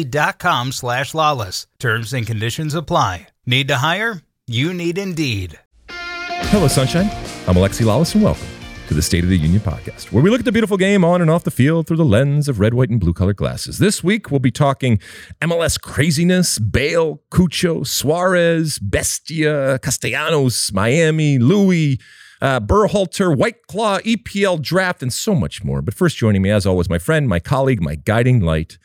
Indeed.com slash lalas. Terms and conditions apply. Need to hire? You need Indeed. Hello, Sunshine. I'm Alexi Lalas, and welcome to the State of the Union podcast, where we look at the beautiful game on and off the field through the lens of red, white, and blue color glasses. This week, we'll be talking MLS craziness, Bale, Cucho, Suarez, Bestia, Castellanos, Miami, Louis, uh, Berhalter, White Claw, EPL draft, and so much more. But first, joining me, as always, my friend, my colleague, my guiding light,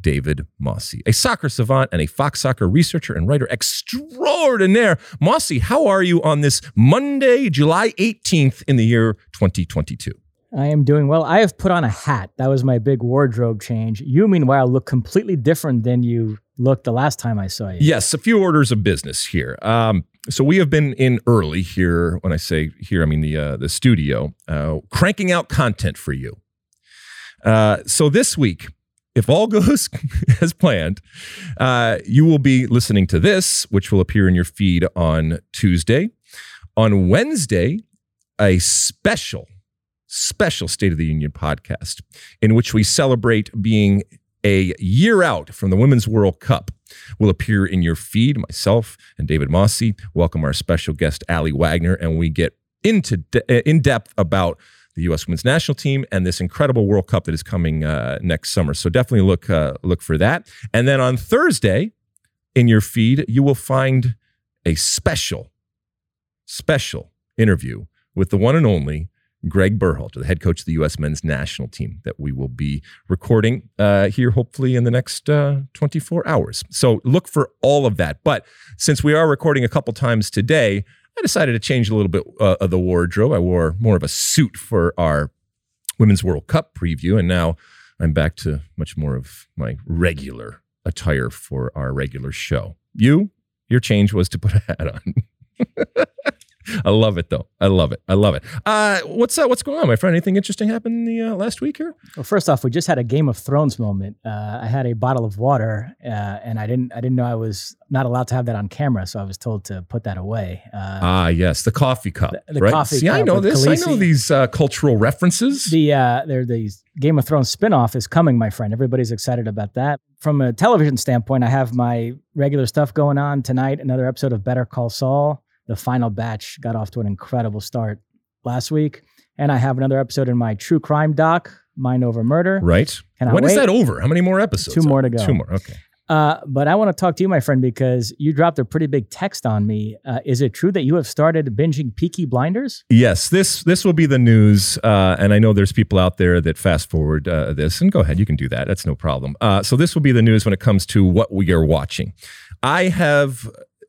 David Mosse, a soccer savant and a Fox Soccer researcher and writer extraordinaire. Mossy, how are you on this Monday, July 18th in the year 2022? I am doing well. I have put on a hat. That was my big wardrobe change. You, meanwhile, look completely different than you looked the last time I saw you. Yes, a few orders of business here. Um, so we have been in early here. When I say here, I mean the uh, the studio, uh, cranking out content for you. Uh, so this week, if all goes as planned, uh, you will be listening to this, which will appear in your feed on Tuesday. On Wednesday, a special, special State of the Union podcast in which we celebrate being a year out from the Women's World Cup will appear in your feed. Myself and David Mosse welcome our special guest, Aly Wagner, and we get into de- in depth about the U.S. Women's National Team and this incredible World Cup that is coming uh, next summer. So definitely look uh, look for that. And then on Thursday, in your feed, you will find a special, special interview with the one and only Greg Berhalter, the head coach of the U.S. men's national team, that we will be recording uh, here hopefully in the next uh, 24 hours. So look for all of that. But since we are recording a couple times today, I decided to change a little bit uh, of the wardrobe. I wore more of a suit for our Women's World Cup preview, and now I'm back to much more of my regular attire for our regular show. You, your change was to put a hat on. I love it though. I love it. I love it. Uh, what's uh, what's going on, my friend? Anything interesting happened in the uh, last week here? Well, first off, we just had a Game of Thrones moment. Uh, I had a bottle of water, uh, and I didn't I didn't know I was not allowed to have that on camera, so I was told to put that away. Uh, ah, yes, the coffee cup. The, the right? coffee See, I know this. I know these uh, cultural references. the uh, there the Game of Thrones spinoff is coming, my friend. Everybody's excited about that. From a television standpoint, I have my regular stuff going on tonight. Another episode of Better Call Saul. The final batch got off to an incredible start last week, and I have another episode in my true crime doc, Mind Over Murder. right. Can I When is that over? How many more episodes? Two more to go. Two more. Okay. Uh, but I want to talk to you, my friend, because you dropped a pretty big text on me. Uh, is it true that you have started binging Peaky Blinders? Yes, this this will be the news, uh, and I know there's people out there that fast forward uh, this, and go ahead, you can do that. That's no problem. Uh, so this will be the news when it comes to what we are watching. I have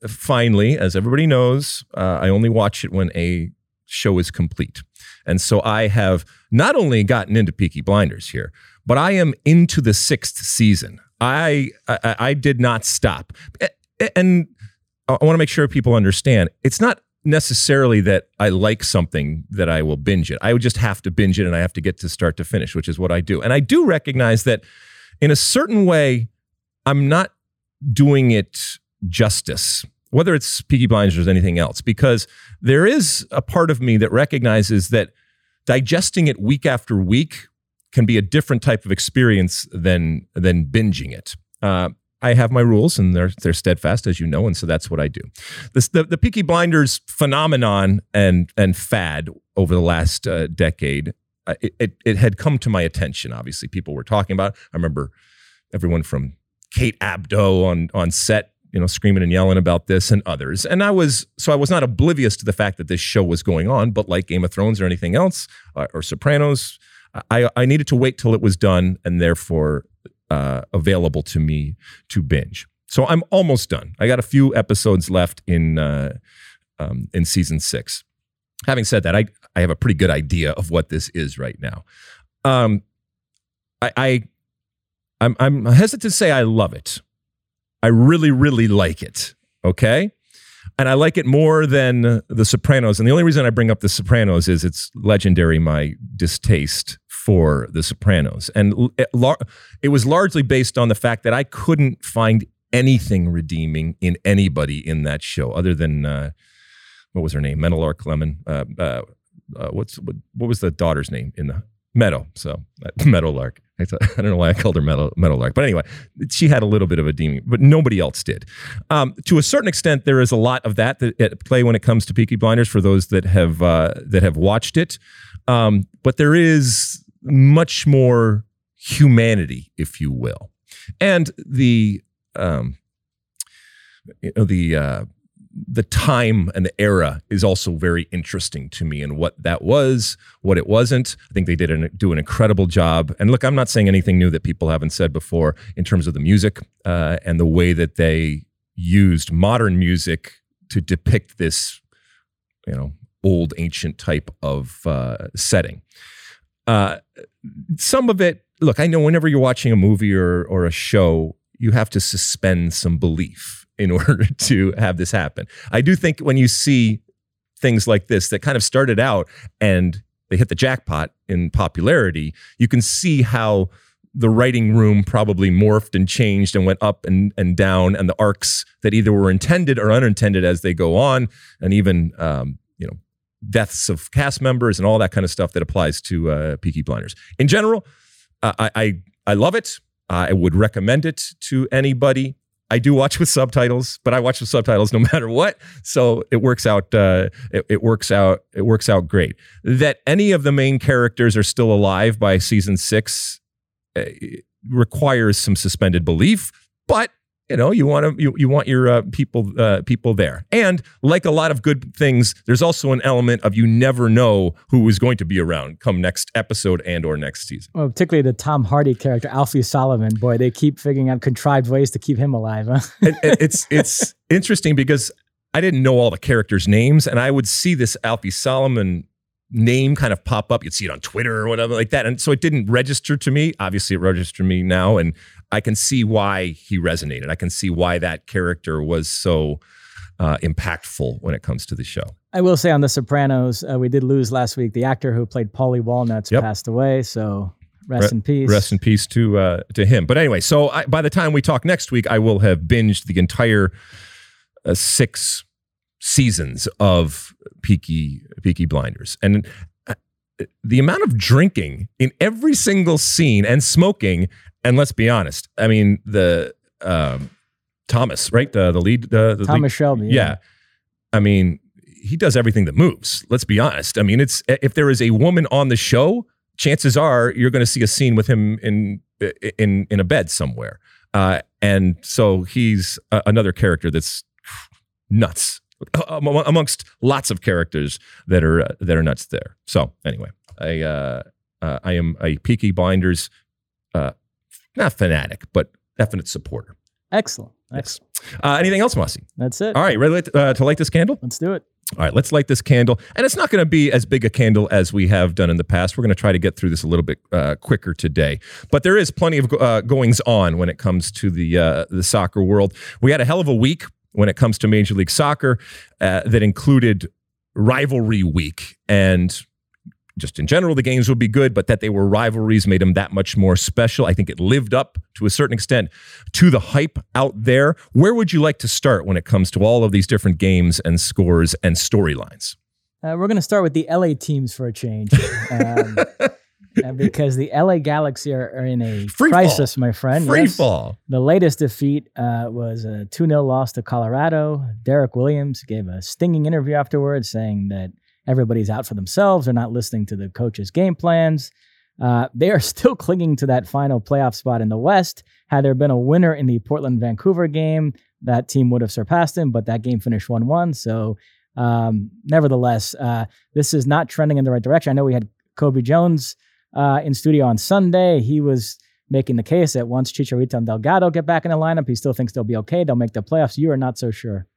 finally, as everybody knows, uh, I only watch it when a show is complete, and so I have not only gotten into Peaky Blinders here, but I am into the sixth season. I I, I did not stop, and I want to make sure people understand it's not necessarily that I like something that I will binge it. I would just have to binge it and I have to get to start to finish, which is what I do. And I do recognize that in a certain way, I'm not doing it justice, whether it's Peaky Blinders or anything else, because there is a part of me that recognizes that digesting it week after week can be a different type of experience than than binging it. Uh, I have my rules and they're they're steadfast, as you know, and so that's what I do. The the Peaky Blinders phenomenon and and fad over the last uh, decade, uh, it, it it had come to my attention. Obviously, people were talking about. it. I remember everyone from Kate Abdo on on set you know, screaming and yelling about this and others. And I was, so I was not oblivious to the fact that this show was going on, but like Game of Thrones or anything else, uh, or Sopranos, I, I needed to wait till it was done and therefore uh, available to me to binge. So I'm almost done. I got a few episodes left in uh, um, in season six. Having said that, I I have a pretty good idea of what this is right now. Um, I, I I'm I'm hesitant to say I love it. I really really like it. Okay. And I like it more than The Sopranos. And the only reason I bring up The Sopranos is it's legendary, my distaste for The Sopranos. And it, it was largely based on the fact that I couldn't find anything redeeming in anybody in that show other than, uh, what was her name? Meadowlark Lemon. Uh, uh, uh, what's what, what was the daughter's name in the Meadow? So Meadowlark. I, don't know why I called her Meadow, Meadowlark, but anyway, she had a little bit of a demon, but nobody else did. Um, to a certain extent, there is a lot of that, that at play when it comes to Peaky Blinders for those that have uh, that have watched it. Um, but there is much more humanity, if you will, and the um, you know, the uh, the time and the era is also very interesting to me and what that was, what it wasn't. I think they did an, do an incredible job. And look, I'm not saying anything new that people haven't said before in terms of the music uh, and the way that they used modern music to depict this, you know, old ancient type of uh, setting. Uh, some of it, look, I know whenever you're watching a movie or or a show, you have to suspend some belief in order to have this happen. I do think when you see things like this that kind of started out and they hit the jackpot in popularity, you can see how the writing room probably morphed and changed and went up and, and down, and the arcs that either were intended or unintended as they go on, and even um, you know deaths of cast members and all that kind of stuff that applies to uh, Peaky Blinders. In general, uh, I, I I love it. I would recommend it to anybody. I do watch with subtitles, but I watch with subtitles no matter what. So it works out. Uh, it, it, works out. It works out great. That any of the main characters are still alive by season six uh, requires some suspended belief, but you know you want to you, you want your uh, people uh, people there and like a lot of good things there's also an element of you never know who is going to be around come next episode and or next season well particularly the tom hardy character alfie solomon boy they keep figuring out contrived ways to keep him alive huh? and, and it's it's interesting because i didn't know all the characters names and i would see this alfie solomon name kind of pop up. You'd see it on Twitter or whatever like that. And so it didn't register to me. Obviously, it registered me now. And I can see why he resonated. I can see why that character was so uh, impactful when it comes to the show. I will say on The Sopranos, uh, we did lose last week. The actor who played Paulie Walnuts yep. passed away. So rest Re- in peace. Rest in peace to uh, to him. But anyway, so I, by the time we talk next week, I will have binged the entire uh, six seasons of Peaky Peaky Blinders, and uh, the amount of drinking in every single scene and smoking. And let's be honest, I mean the um, Thomas, right? The the lead, the, the Thomas lead, Shelby. Yeah. yeah, I mean he does everything that moves. Let's be honest. I mean, it's if there is a woman on the show, chances are you're going to see a scene with him in in in a bed somewhere. Uh, and so he's uh, another character that's nuts amongst lots of characters that are uh, that are nuts there. So anyway, I uh, uh, I am a Peaky Blinders uh, not fanatic, but definite supporter. Excellent. Excellent. Yes. Uh, anything else, Mossy? That's it. All right, ready to, uh, to light this candle? Let's do it. All right, let's light this candle. And it's not going to be as big a candle as we have done in the past. We're going to try to get through this a little bit uh, quicker today. But there is plenty of uh, goings on when it comes to the uh, the soccer world. We had a hell of a week when it comes to Major League Soccer uh, that included rivalry week and just in general, the games would be good, but that they were rivalries made them that much more special. I think it lived up to a certain extent to the hype out there. Where would you like to start when it comes to all of these different games and scores and storylines? Uh, we're going to start with the LA teams for a change. Um, because the LA Galaxy are, are in a Free crisis, fall. my friend. Free yes. fall. The latest defeat uh, was a 2 0 loss to Colorado. Derrick Williams gave a stinging interview afterwards saying that everybody's out for themselves. They're not listening to the coach's game plans. Uh, they are still clinging to that final playoff spot in the West. Had there been a winner in the Portland Vancouver game, that team would have surpassed him, but that game finished 1 1. So, um, nevertheless, uh, this is not trending in the right direction. I know we had Cobi Jones uh, in studio on Sunday. He was making the case that once Chicharito and Delgado get back in the lineup, he still thinks they'll be okay. They'll make the playoffs. You are not so sure.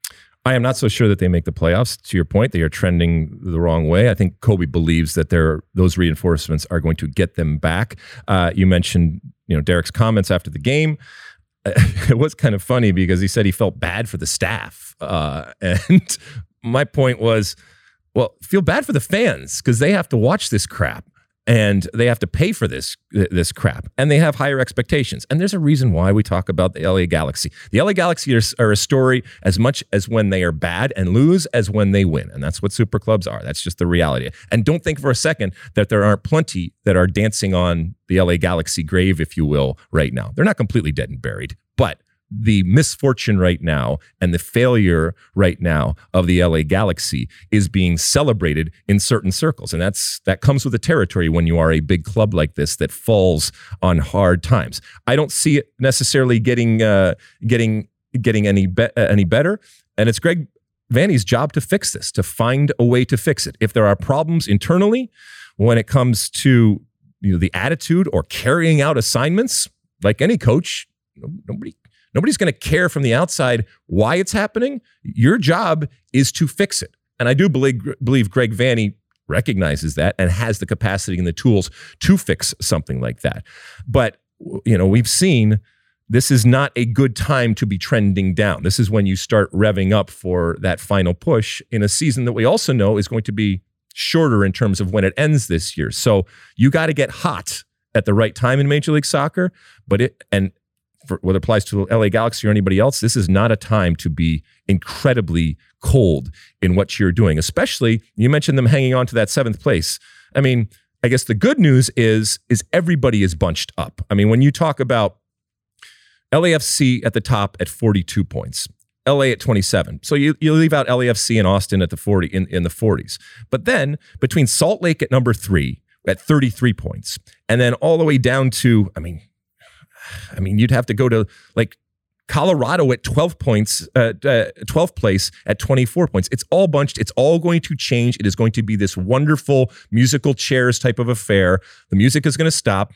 I am not so sure that they make the playoffs. To your point, they are trending the wrong way. I think Cobi believes that those reinforcements are going to get them back. Uh, you mentioned, you know, Derrick's comments after the game. it was kind of funny because he said he felt bad for the staff, uh, and my point was, well, feel bad for the fans because they have to watch this crap and they have to pay for this this crap and they have higher expectations. And there's a reason why we talk about the LA Galaxy. The LA Galaxy are, are, a story as much as when they are bad and lose as when they win and that's what super clubs are. That's just the reality. And don't think for a second that there aren't plenty that are dancing on the LA Galaxy grave if you will right now. They're not completely dead and buried but the misfortune right now and the failure right now of the LA Galaxy is being celebrated in certain circles. And that's that comes with the territory when you are a big club like this that falls on hard times. I don't see it necessarily getting uh, getting getting any be- uh, any better. And it's Greg Vanney's job to fix this, to find a way to fix it. If there are problems internally when it comes to you know the attitude or carrying out assignments, like any coach, nobody Nobody's going to care from the outside why it's happening. Your job is to fix it. And I do believe, believe Greg Vanney recognizes that and has the capacity and the tools to fix something like that. But, you know, we've seen this is not a good time to be trending down. This is when you start revving up for that final push in a season that we also know is going to be shorter in terms of when it ends this year. So you got to get hot at the right time in Major League Soccer, but it and for, whether it applies to LA Galaxy or anybody else, this is not a time to be incredibly cold in what you're doing. Especially, you mentioned them hanging on to that seventh place. I mean, I guess the good news is is everybody is bunched up. I mean, when you talk about LAFC at the top at 42 points, LA at 27. So you, you leave out LAFC and Austin at the 40 in, in the 40s. But then between Salt Lake at number three at 33 points, and then all the way down to, I mean, I mean, you'd have to go to like Colorado at 12 points, uh, uh, 12th place at 24 points. It's all bunched. It's all going to change. It is going to be this wonderful musical chairs type of affair. The music is going to stop.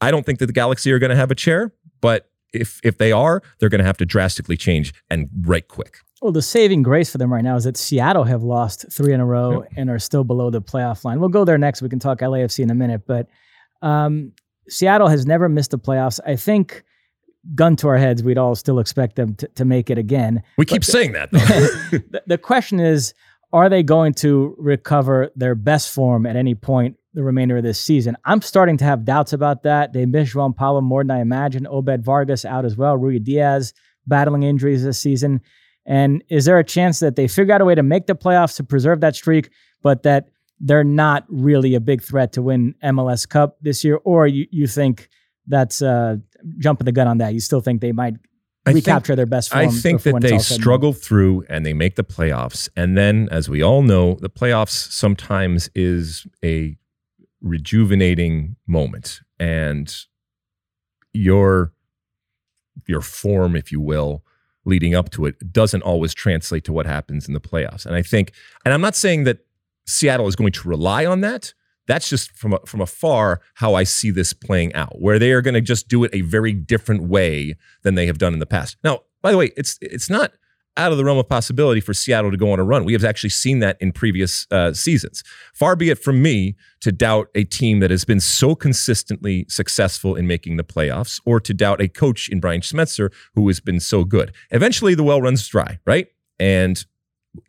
I don't think that the Galaxy are going to have a chair, but if if they are, they're going to have to drastically change and right quick. Well, the saving grace for them right now is that Seattle have lost three in a row yep. and are still below the playoff line. We'll go there next. We can talk LAFC in a minute, but um, Seattle has never missed the playoffs. I think, gun to our heads, we'd all still expect them to, to make it again. We keep the, saying that. the, the question is, are they going to recover their best form at any point the remainder of this season? I'm starting to have doubts about that. They miss Juan Pablo more than I imagined. Obed Vargas out as well. Ruidíaz battling injuries this season. And is there a chance that they figure out a way to make the playoffs to preserve that streak, but that they're not really a big threat to win MLS Cup this year, or you, you think that's uh, jumping the gun on that? You still think they might recapture think, their best form? I think that they struggle through and they make the playoffs. And then, as we all know, the playoffs sometimes is a rejuvenating moment. And your your form, if you will, leading up to it doesn't always translate to what happens in the playoffs. And I think, and I'm not saying that Seattle is going to rely on that. That's just from from afar how I see this playing out, where they are going to just do it a very different way than they have done in the past. Now, by the way, it's it's not out of the realm of possibility for Seattle to go on a run. We have actually seen that in previous uh, seasons. Far be it from me to doubt a team that has been so consistently successful in making the playoffs, or to doubt a coach in Brian Schmetzer who has been so good. Eventually, the well runs dry, right? And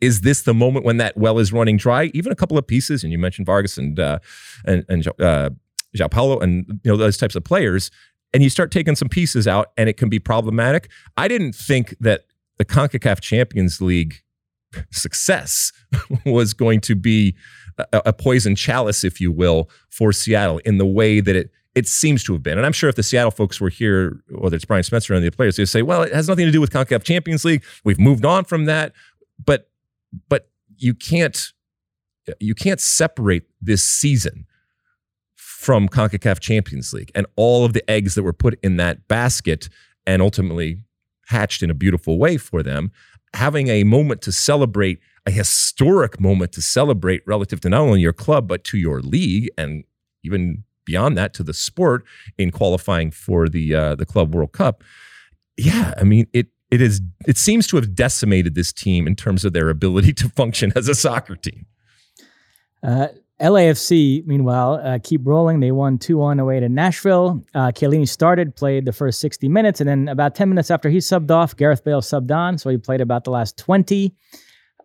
is this the moment when that well is running dry? Even a couple of pieces, and you mentioned Vargas and uh, and and uh, João Paulo and you know those types of players, and you start taking some pieces out, and it can be problematic. I didn't think that the Concacaf Champions League success was going to be a, a poison chalice, if you will, for Seattle in the way that it it seems to have been. And I'm sure if the Seattle folks were here, whether it's Brian Spencer and the players, they'd say, well, it has nothing to do with CONCACAF Champions League. We've moved on from that. But but you can't you can't separate this season from CONCACAF Champions League and all of the eggs that were put in that basket and ultimately hatched in a beautiful way for them. Having a moment to celebrate, a historic moment to celebrate relative to not only your club, but to your league and even beyond that to the sport in qualifying for the uh, the Club World Cup. Yeah, I mean it it is it seems to have decimated this team in terms of their ability to function as a soccer team. Uh, LAFC, meanwhile, uh, keep rolling. They won 2 1 away to Nashville. Uh, Chiellini started, played the first 60 minutes, and then about 10 minutes after he subbed off, Gareth Bale subbed on, so he played about the last 20.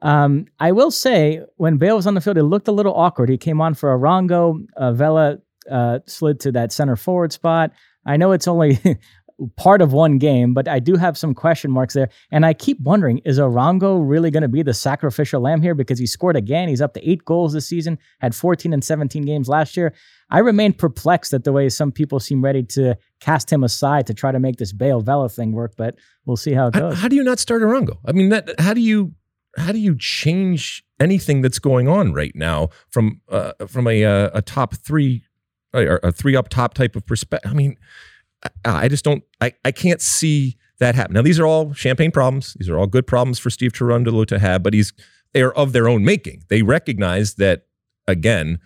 Um, I will say, when Bale was on the field, it looked a little awkward. He came on for Arango. Uh, Vela uh, slid to that center forward spot. I know it's only part of one game, but I do have some question marks there. And I keep wondering, is Arango really going to be the sacrificial lamb here? Because he scored again. He's up to eight goals this season, had 14 and 17 games last year. I remain perplexed at the way some people seem ready to cast him aside to try to make this Bale Vela thing work, but we'll see how it goes. How, how do you not start Arango? I mean, that, how do you how do you change anything that's going on right now from uh, from a uh, a top three or a three up top type of perspective? I mean, I just don't, I, I can't see that happen. Now, these are all champagne problems. These are all good problems for Steve Cherundolo to have, but he's, they are of their own making. They recognize that, again,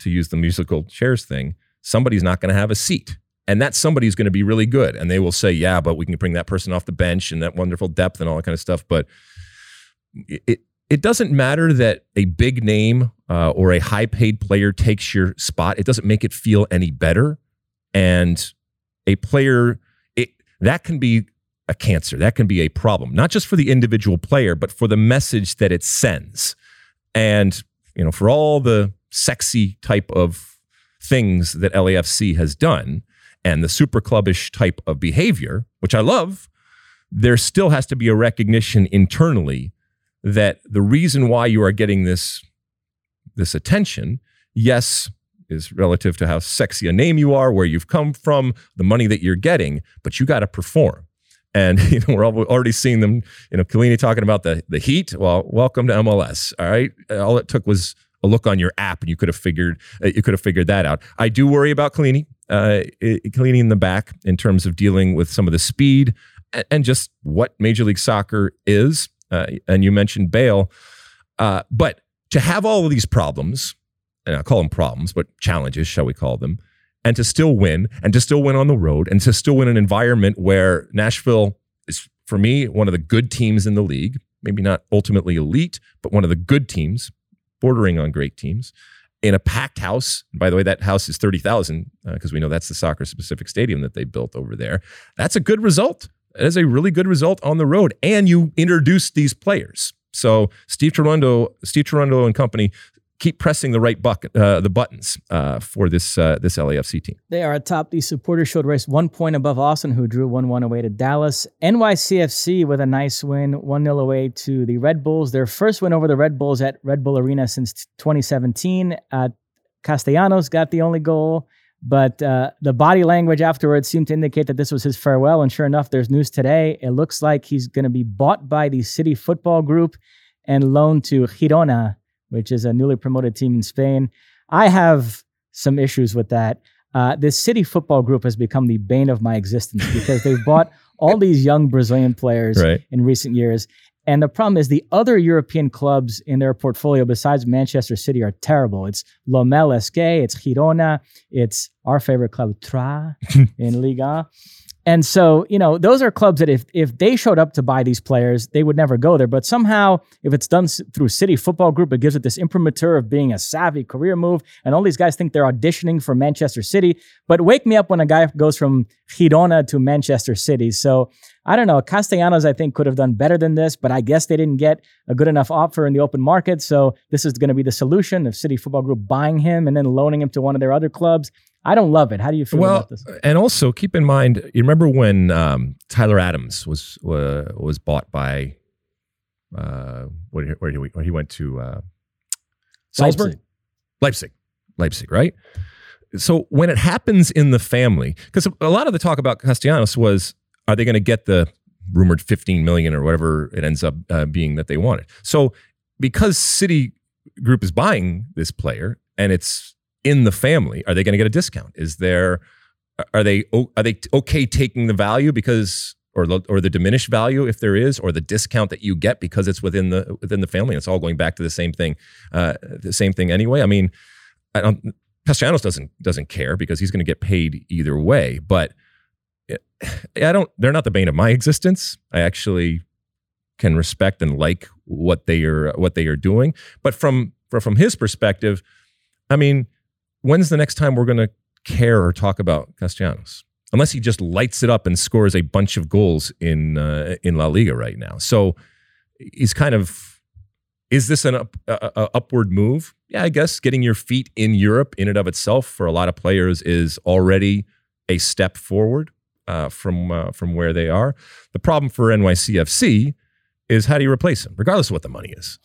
to use the musical chairs thing, somebody's not going to have a seat. And that somebody's going to be really good. And they will say, yeah, but we can bring that person off the bench and that wonderful depth and all that kind of stuff. But it, it doesn't matter that a big name uh, or a high paid player takes your spot. It doesn't make it feel any better. And a player, it, that can be a cancer. That can be a problem, not just for the individual player, but for the message that it sends. And, you know, for all the sexy type of things that LAFC has done and the super clubbish type of behavior, which I love, there still has to be a recognition internally that the reason why you are getting this this attention, yes, is relative to how sexy a name you are, where you've come from, the money that you're getting, but you got to perform. And you know, we're already seeing them. You know, Chiellini talking about the the heat. Well, welcome to MLS. All right, all it took was a look on your app, and you could have figured uh, you could have figured that out. I do worry about Chiellini, uh, Chiellini in the back in terms of dealing with some of the speed and, and just what Major League Soccer is. Uh, and you mentioned Bale, uh, but to have all of these problems and I call them problems, but challenges, shall we call them, and to still win and to still win on the road and to still win an environment where Nashville is, for me, one of the good teams in the league. Maybe not ultimately elite, but one of the good teams, bordering on great teams, in a packed house. By the way, that house is 30,000 because uh, we know that's the soccer specific stadium that they built over there. That's a good result. It is a really good result on the road. And you introduce these players. So Steve Cherundolo, Steve Cherundolo and company keep pressing the right bucket, uh, the buttons uh, for this uh, this LAFC team. They are atop the supporters shield race, one point above Austin, who drew one one away to Dallas. NYCFC with a nice win, one 0 away to the Red Bulls. Their first win over the Red Bulls at Red Bull Arena since 2017. Uh, Castellanos got the only goal. But uh, the body language afterwards seemed to indicate that this was his farewell. And sure enough, there's news today. It looks like he's going to be bought by the City Football Group and loaned to Girona which is a newly promoted team in Spain. I have some issues with that. Uh, this City Football Group has become the bane of my existence because they've bought all these young Brazilian players right. in recent years. And the problem is the other European clubs in their portfolio besides Manchester City are terrible. It's Lommel SK, it's Girona, it's our favorite club, Tra in Liga. And so, you know, those are clubs that if if they showed up to buy these players, they would never go there. But somehow, if it's done through City Football Group, it gives it this imprimatur of being a savvy career move. And all these guys think they're auditioning for Manchester City. But wake me up when a guy goes from Girona to Manchester City. So I don't know. Castellanos, I think, could have done better than this, but I guess they didn't get a good enough offer in the open market. So this is going to be the solution of City Football Group buying him and then loaning him to one of their other clubs. I don't love it. How do you feel well, about this? And also keep in mind, you remember when um, Tyler Adams was uh, was bought by uh, where, where, he, where he went to uh, Salzburg, Leipzig. Leipzig, Leipzig, right? So when it happens in the family, because a lot of the talk about Castellanos was, are they going to get the rumored 15 million or whatever it ends up uh, being that they wanted? So because City Group is buying this player and it's in the family, are they going to get a discount? Is there are they are they okay taking the value because or the, or the diminished value if there is, or the discount that you get because it's within the within the family. And it's all going back to the same thing, uh, the same thing anyway. I mean, I don't. Castellanos doesn't doesn't care because he's going to get paid either way. But I don't. They're not the bane of my existence. I actually can respect and like what they are what they are doing. But from from his perspective, I mean, when's the next time we're going to care or talk about Castellanos? Unless he just lights it up and scores a bunch of goals in uh, in La Liga right now. So he's kind of is this an up, upward move? Yeah, I guess getting your feet in Europe in and of itself for a lot of players is already a step forward uh, from uh, from where they are. The problem for NYCFC is how do you replace him, regardless of what the money is.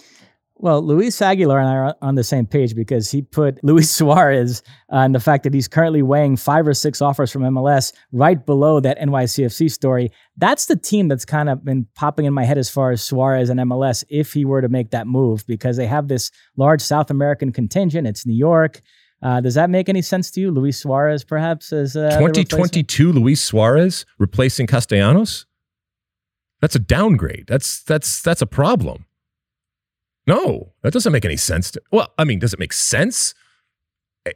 Well, Luis Aguilar and I are on the same page because he put Luis Suarez uh, and the fact that he's currently weighing five or six offers from MLS right below that NYCFC story. That's the team that's kind of been popping in my head as far as Suarez and MLS if he were to make that move because they have this large South American contingent. It's New York. Uh, does that make any sense to you, Luis Suarez, perhaps as uh, 2022 Luis Suarez replacing Castellanos? That's a downgrade. That's that's that's a problem. No, that doesn't make any sense. To, well, I mean, does it make sense?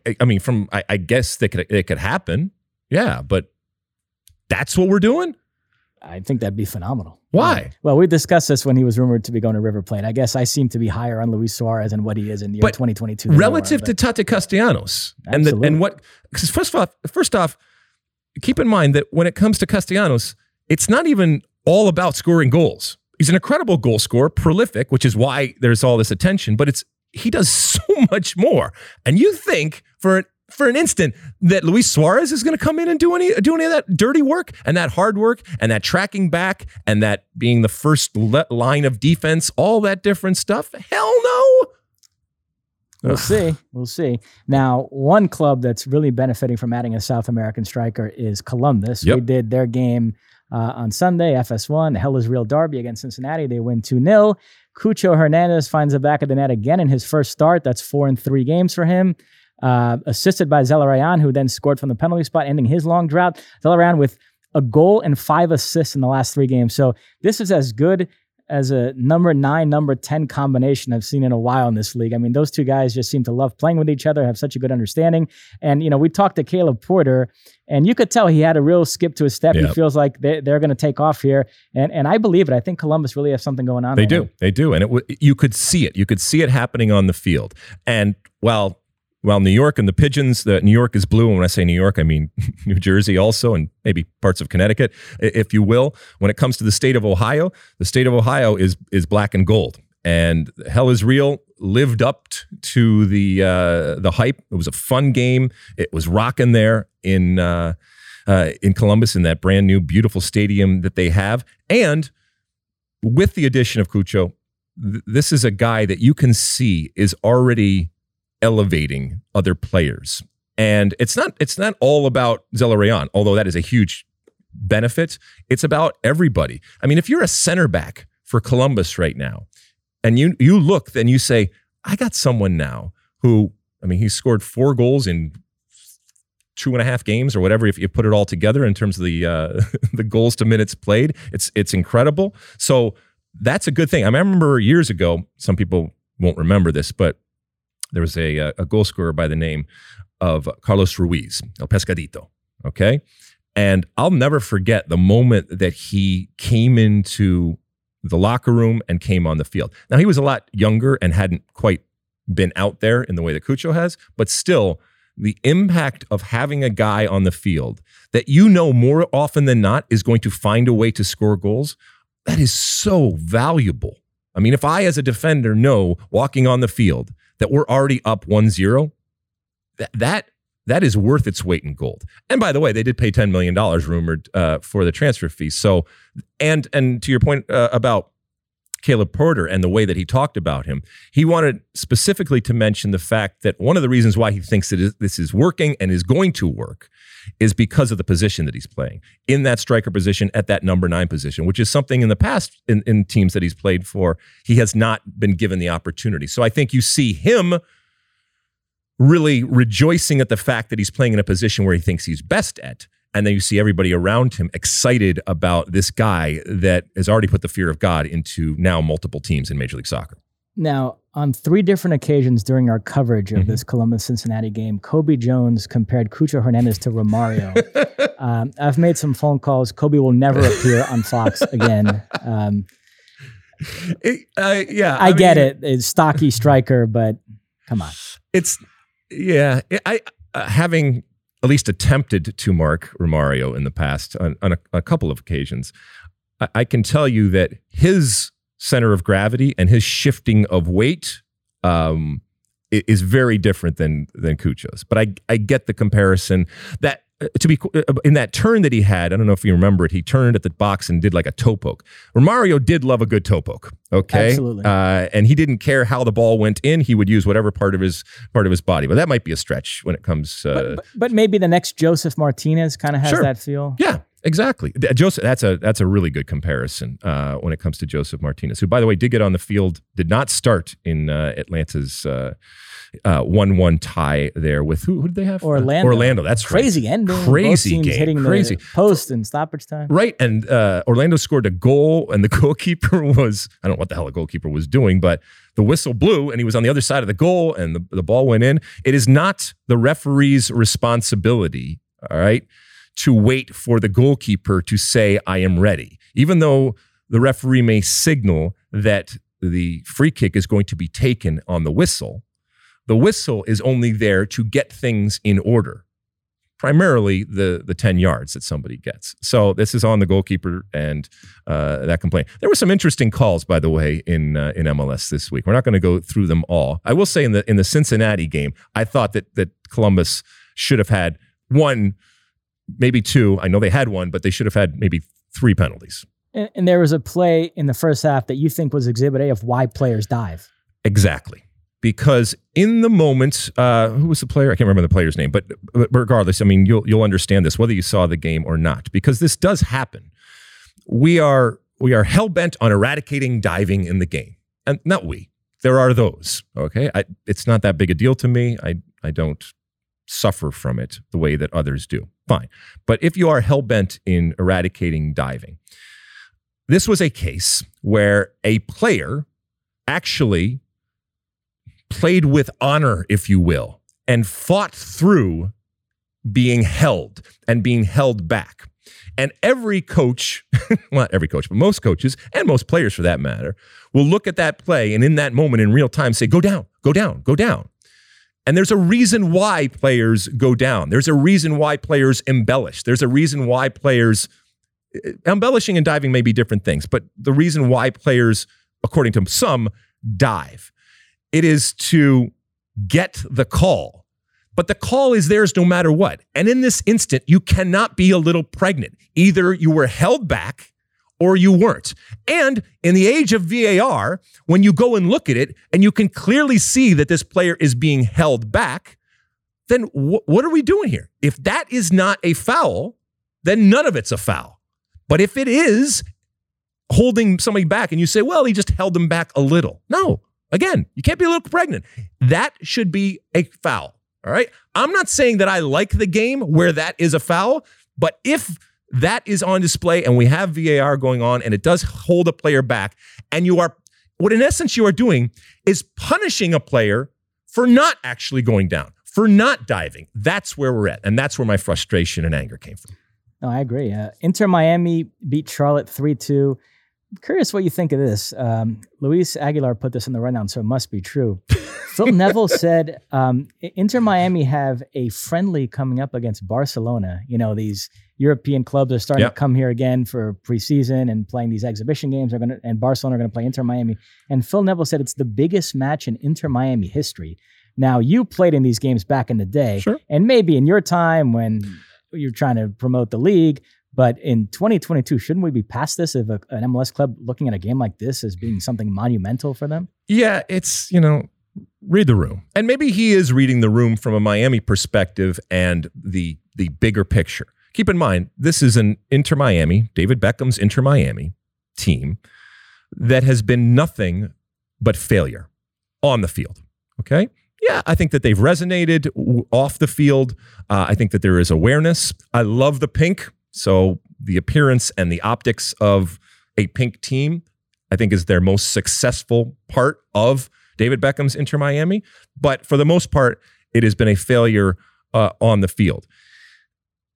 I, I mean, from I, I guess that could it could happen. Yeah, but that's what we're doing. I think that'd be phenomenal. Why? Well, we discussed this when he was rumored to be going to River Plate. I guess I seem to be higher on Luis Suarez and what he is in the year 2022. Relative to Taty Castellanos and the, and what because first off, first off, keep in mind that when it comes to Castellanos, it's not even all about scoring goals. He's an incredible goal scorer, prolific, which is why there's all this attention, but it's he does so much more. And you think for an for an instant that Luis Suarez is going to come in and do any do any of that dirty work and that hard work and that tracking back and that being the first le- line of defense, all that different stuff? Hell no. We'll see. We'll see. Now, one club that's really benefiting from adding a South American striker is Columbus. Yep. We did their game uh, on Sunday, FS1, Hell is Real Derby against Cincinnati. They win 2 0. Cucho Hernandez finds the back of the net again in his first start. That's four and three games for him. Uh, assisted by Zelarayan, who then scored from the penalty spot, ending his long drought. Zelarayan with a goal and five assists in the last three games. So this is as good as a number nine, number 10 combination I've seen in a while in this league. I mean, those two guys just seem to love playing with each other, have such a good understanding. And, you know, we talked to Caleb Porter, and you could tell he had a real skip to his step. Yep. He feels like they, they're going to take off here. And, and I believe it. I think Columbus really has something going on. They do. They do. And it, you could see it. You could see it happening on the field. And, well, well, New York and the Pigeons, the New York is blue. And when I say New York, I mean New Jersey also, and maybe parts of Connecticut, if you will. When it comes to the state of Ohio, the state of Ohio is is black and gold. And Hell is Real lived up to the uh, the hype. It was a fun game. It was rocking there in uh, uh, in Columbus in that brand new beautiful stadium that they have. And with the addition of Cucho, th- this is a guy that you can see is already elevating other players. And it's not it's not all about Zelarayan, although that is a huge benefit. It's about everybody. I mean, if you're a center back for Columbus right now, and you you look, then you say, I got someone now who, I mean, he scored four goals in two and a half games or whatever if you put it all together in terms of the uh, the goals to minutes played. It's it's incredible. So that's a good thing. I remember years ago, some people won't remember this, but there was a, uh, a goal scorer by the name of Carlos Ruiz, El Pescadito. Okay. And I'll never forget the moment that he came into the locker room and came on the field. Now, he was a lot younger and hadn't quite been out there in the way that Cucho has, but still, the impact of having a guy on the field that you know more often than not is going to find a way to score goals, that is so valuable. I mean, if I, as a defender, know walking on the field that we're already up 1-0, that that that is worth its weight in gold. And by the way, they did pay $10 million rumored uh, for the transfer fee. So, and and to your point uh, about Caleb Porter and the way that he talked about him, he wanted specifically to mention the fact that one of the reasons why he thinks that this is working and is going to work is because of the position that he's playing in that striker position at that number nine position, which is something in the past in, in teams that he's played for, he has not been given the opportunity. So I think you see him really rejoicing at the fact that he's playing in a position where he thinks he's best at. And then you see everybody around him excited about this guy that has already put the fear of God into now multiple teams in Major League Soccer. Now, on three different occasions during our coverage of Mhm. this Columbus Cincinnati game, Cobi Jones compared Cucho Hernandez to Romario. um, I've made some phone calls. Cobi will never appear on Fox again. Um, It- uh, yeah, I, get mean, it. It's stocky striker, but come on. It's yeah. I, I uh, having at least attempted to mark Romario in the past on, on a, a couple of occasions. I, I can tell you that his center of gravity and his shifting of weight um, is very different than than Cucho's. But I I get the comparison that. Uh, To be uh, in that turn that he had, I don't know if you remember it. He turned at the box and did like a toe poke. Romario did love a good toe poke. Okay, Absolutely. uh, and he didn't care how the ball went in. He would use whatever part of his part of his body. But that might be a stretch when it comes. Uh, But, but, but maybe the next Josef Martinez kind of has Sure. that feel. yeah, exactly. Josef, that's a that's a really good comparison uh, when it comes to Josef Martinez, who, by the way, did get on the field, did not start in uh, Atlanta's uh, uh, one-one tie there with who? Who did they have? Orlando. Orlando. That's right. Crazy ending. Both Crazy game. hitting Crazy. the post and stoppage time. Right. And uh, Orlando scored a goal, and the goalkeeper was, I don't know what the hell a goalkeeper was doing, but the whistle blew, and he was on the other side of the goal, and the, the ball went in. It is not the referee's responsibility, all right, to wait for the goalkeeper to say, I am ready. Even though the referee may signal that the free kick is going to be taken on the whistle, the whistle is only there to get things in order primarily the the 10 yards that somebody gets. So this is on the goalkeeper and uh, that complaint. There were some interesting calls, by the way, in uh, in MLS this week. We're not going to go through them all. I will say in the in the Cincinnati game, I thought that that Columbus should have had one, maybe two. I know they had one, but they should have had maybe three penalties. And, and there was a play in the first half that you think was Exhibit A of why players dive. Exactly. Because in the moment, uh, who was the player? I can't remember the player's name, but, but regardless, I mean, you'll you'll understand this whether you saw the game or not, because this does happen. We are we are hell bent on eradicating diving in the game, and not we. There are those. Okay, I, it's not that big a deal to me. I I don't suffer from it the way that others do. Fine, but if you are hell bent in eradicating diving, this was a case where a player actually played with honor, if you will, and fought through being held and being held back. And every coach, not every coach, but most coaches and most players for that matter, will look at that play and in that moment in real time say, go down, go down, go down. And there's a reason why players go down. There's a reason why players embellish. There's a reason why players eh, embellishing and diving may be different things, but the reason why players, according to some, dive, it is to get the call. But the call is theirs no matter what. And in this instant, you cannot be a little pregnant. Either you were held back or you weren't. And in the age of VAR, when you go and look at it and you can clearly see that this player is being held back, then wh- what are we doing here? If that is not a foul, then none of it's a foul. But if it is holding somebody back and you say, well, he just held them back a little. No, again, you can't be a little pregnant. That should be a foul. All right. I'm not saying that I like the game where that is a foul, but if that is on display and we have VAR going on and it does hold a player back, and you are, what in essence you are doing is punishing a player for not actually going down, for not diving. That's where we're at. And that's where my frustration and anger came from. No, I agree. Uh, Inter Miami beat Charlotte 3 2. Curious what you think of this. Um, Luis Aguilar put this in the rundown, so it must be true. Phil Neville said um, Inter Miami have a friendly coming up against Barcelona. You know, these European clubs are starting Yep. to come here again for preseason and playing these exhibition games. Are going to and Barcelona are going to play Inter Miami. And Phil Neville said it's the biggest match in Inter Miami history. Now, you played in these games back in the day, Sure. and maybe in your time when you're trying to promote the league. But in 2022, shouldn't we be past this if an MLS club looking at a game like this as being something monumental for them? Yeah, it's, you know, read the room. And maybe he is reading the room from a Miami perspective and the the bigger picture. Keep in mind, this is an Inter Miami, David Beckham's Inter Miami team that has been nothing but failure on the field. Okay? yeah, I think that they've resonated off the field. Uh, I think that there is awareness. I love the pink. So the appearance and the optics of a pink team, I think, is their most successful part of David Beckham's Inter Miami. But for the most part, it has been a failure uh, on the field.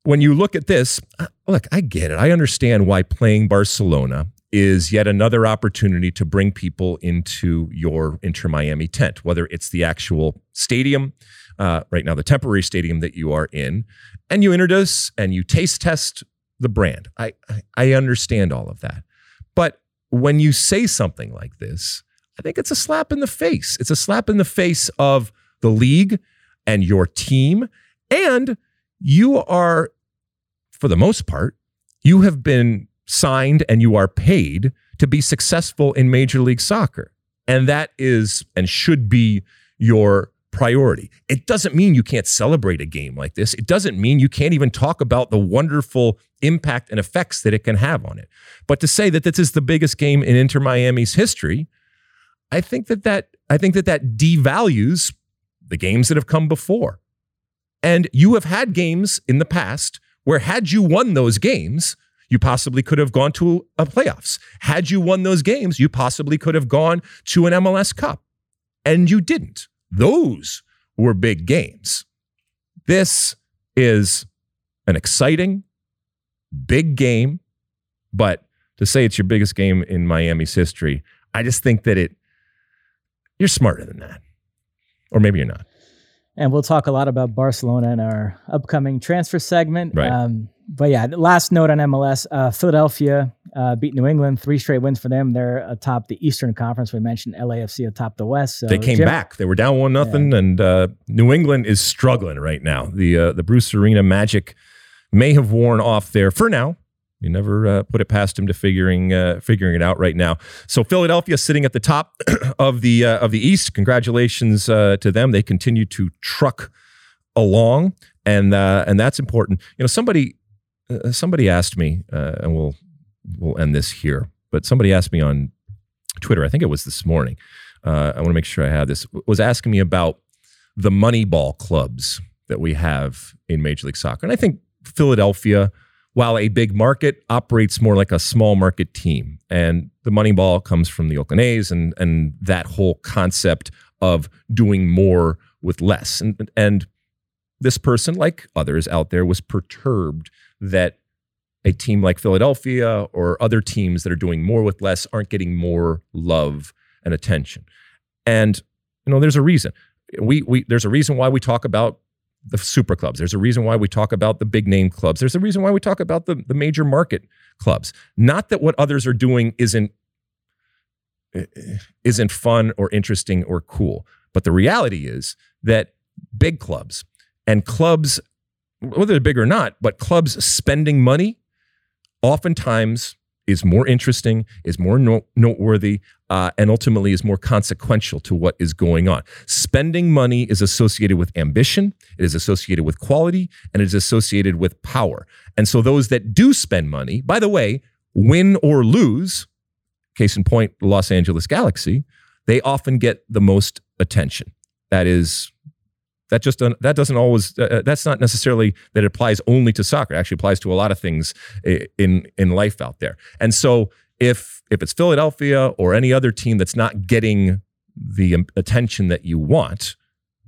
When you look at this, uh, look, I get it. I understand why playing Barcelona is yet another opportunity to bring people into your Inter Miami tent, whether it's the actual stadium, uh, right now, the temporary stadium that you are in, and you introduce and you taste test the brand. I, I, I understand all of that. But when you say something like this, I think it's a slap in the face. It's a slap in the face of the league and your team. And you are, for the most part, you have been signed and you are paid to be successful in Major League Soccer. And that is and should be your priority. It doesn't mean you can't celebrate a game like this. It doesn't mean you can't even talk about the wonderful impact and effects that it can have on it. But to say that this is the biggest game in Inter Miami's history, I think that that I think that that devalues the games that have come before. And you have had games in the past where had you won those games, you possibly could have gone to a playoffs. Had you won those games, you possibly could have gone to an MLS Cup. And you didn't. Those were big games. This is an exciting, big game, but to say it's your biggest game in Miami's history, I just think that it you're smarter than that. Or maybe you're not. And we'll talk a lot about Barcelona in our upcoming transfer segment. Right. Um, but yeah, last note on MLS uh, Philadelphia uh, beat New England, three straight wins for them. They're atop the Eastern Conference. We mentioned LAFC atop the West. So they came Jim, back. They were down one nothing, yeah. and uh, New England is struggling right now. The uh, the Bruce Arena magic may have worn off there for now. You never uh, put it past him to figuring uh, figuring it out right now. So Philadelphia sitting at the top of the uh, of the East. Congratulations uh, to them. They continue to truck along, and uh, and that's important. You know, somebody uh, somebody asked me, and we'll we'll end this here. But somebody asked me on Twitter. I think it was this morning. I want to make sure I have this. Was asking me about the Moneyball clubs that we have in Major League Soccer, and I think Philadelphia while a big market operates more like a small market team. And the money ball comes from the Oakland A's and, and that whole concept of doing more with less. And, and this person, like others out there, was perturbed that a team like Philadelphia or other teams that are doing more with less aren't getting more love and attention. And you know, there's a reason. We we there's a reason why we talk about the super clubs. There's a reason why we talk about the big name clubs. There's a reason why we talk about the, the major market clubs. Not that what others are doing isn't eh, eh, isn't fun or interesting or cool, but the reality is that big clubs and clubs, whether they're big or not, but clubs spending money, oftentimes is more interesting, is more no- noteworthy, uh, and ultimately is more consequential to what is going on. Spending money is associated with ambition, it is associated with quality, and it is associated with power. And so those that do spend money, by the way, win or lose, case in point, Los Angeles Galaxy, they often get the most attention. That is that just that doesn't always uh, uh, that's not necessarily that it applies only to soccer it actually applies to a lot of things in in life out there and so if if it's philadelphia or any other team that's not getting the attention that you want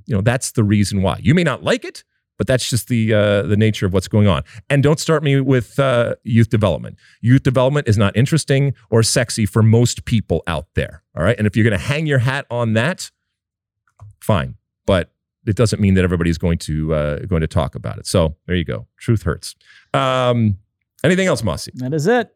you know that's the reason why you may not like it but that's just the uh, the nature of what's going on. And don't start me with uh, youth development. Youth development is not interesting or sexy for most people out there. All right, and if you're going to hang your hat on that, fine. But it doesn't mean that everybody's going to uh, going to talk about it. So there you go. Truth hurts. Um, anything else, Mossy? That is it.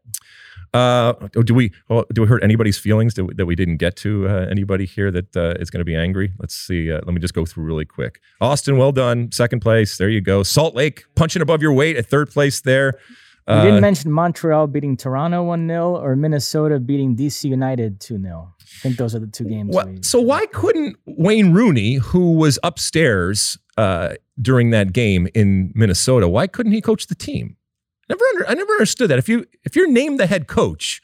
Uh, do we oh, do we hurt anybody's feelings that, that we didn't get to? Uh, anybody here that uh, is going to be angry? Let's see. Uh, let me just go through really quick. Austin, well done, second place. There you go. Salt Lake punching above your weight at third place there. You didn't uh, mention Montreal beating Toronto 1 0 or Minnesota beating DC United 2 0. I think those are the two games. Well, we, so, why couldn't Wayne Rooney, who was upstairs uh, during that game in Minnesota, why couldn't he coach the team? Never under, I never understood that. If you if you're named the head coach,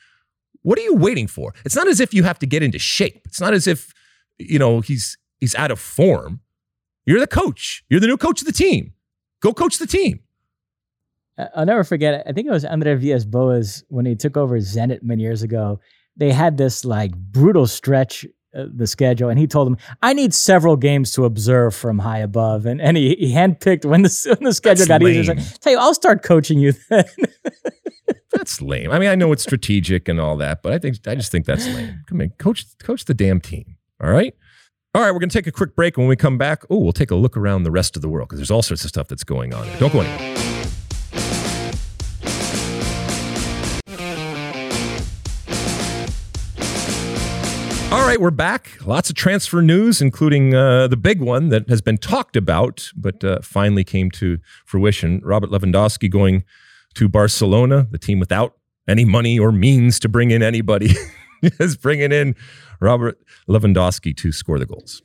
what are you waiting for? It's not as if you have to get into shape. It's not as if you know he's he's out of form. You're the coach. You're the new coach of the team. Go coach the team. I'll never forget. I think it was Andre Villas Boas when he took over Zenit many years ago. They had this like brutal stretch Uh, the schedule, and he told him "I need several games to observe from high above." And and he, he handpicked when the when the schedule That's got easier. Like, "Tell you, I'll start coaching you then." That's lame. I mean, I know it's strategic and all that, but I think I just think that's lame. Come in, coach, coach the damn team. All right. All right, we're going to take a quick break. When we come back, oh, we'll take a look around the rest of the world because there's all sorts of stuff that's going on. There. Don't go anywhere. Right, we're back. Lots of transfer news, including uh, the big one that has been talked about, but uh, finally came to fruition. Robert Lewandowski going to Barcelona, the team without any money or means to bring in anybody, is bringing in Robert Lewandowski to score the goals.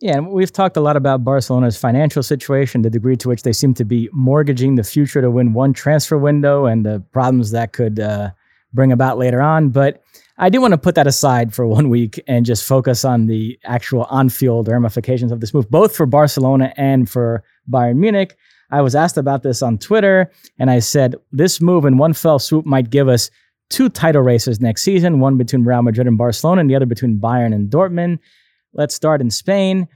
Yeah, and we've talked a lot about Barcelona's financial situation, the degree to which they seem to be mortgaging the future to win one transfer window, and the problems that could uh, bring about later on. But I do want to put that aside for one week and just focus on the actual on-field ramifications of this move, both for Barcelona and for Bayern Munich. I was asked about this on Twitter, and I said this move in one fell swoop might give us two title races next season, one between Real Madrid and Barcelona, and the other between Bayern and Dortmund. Let's start in Spain.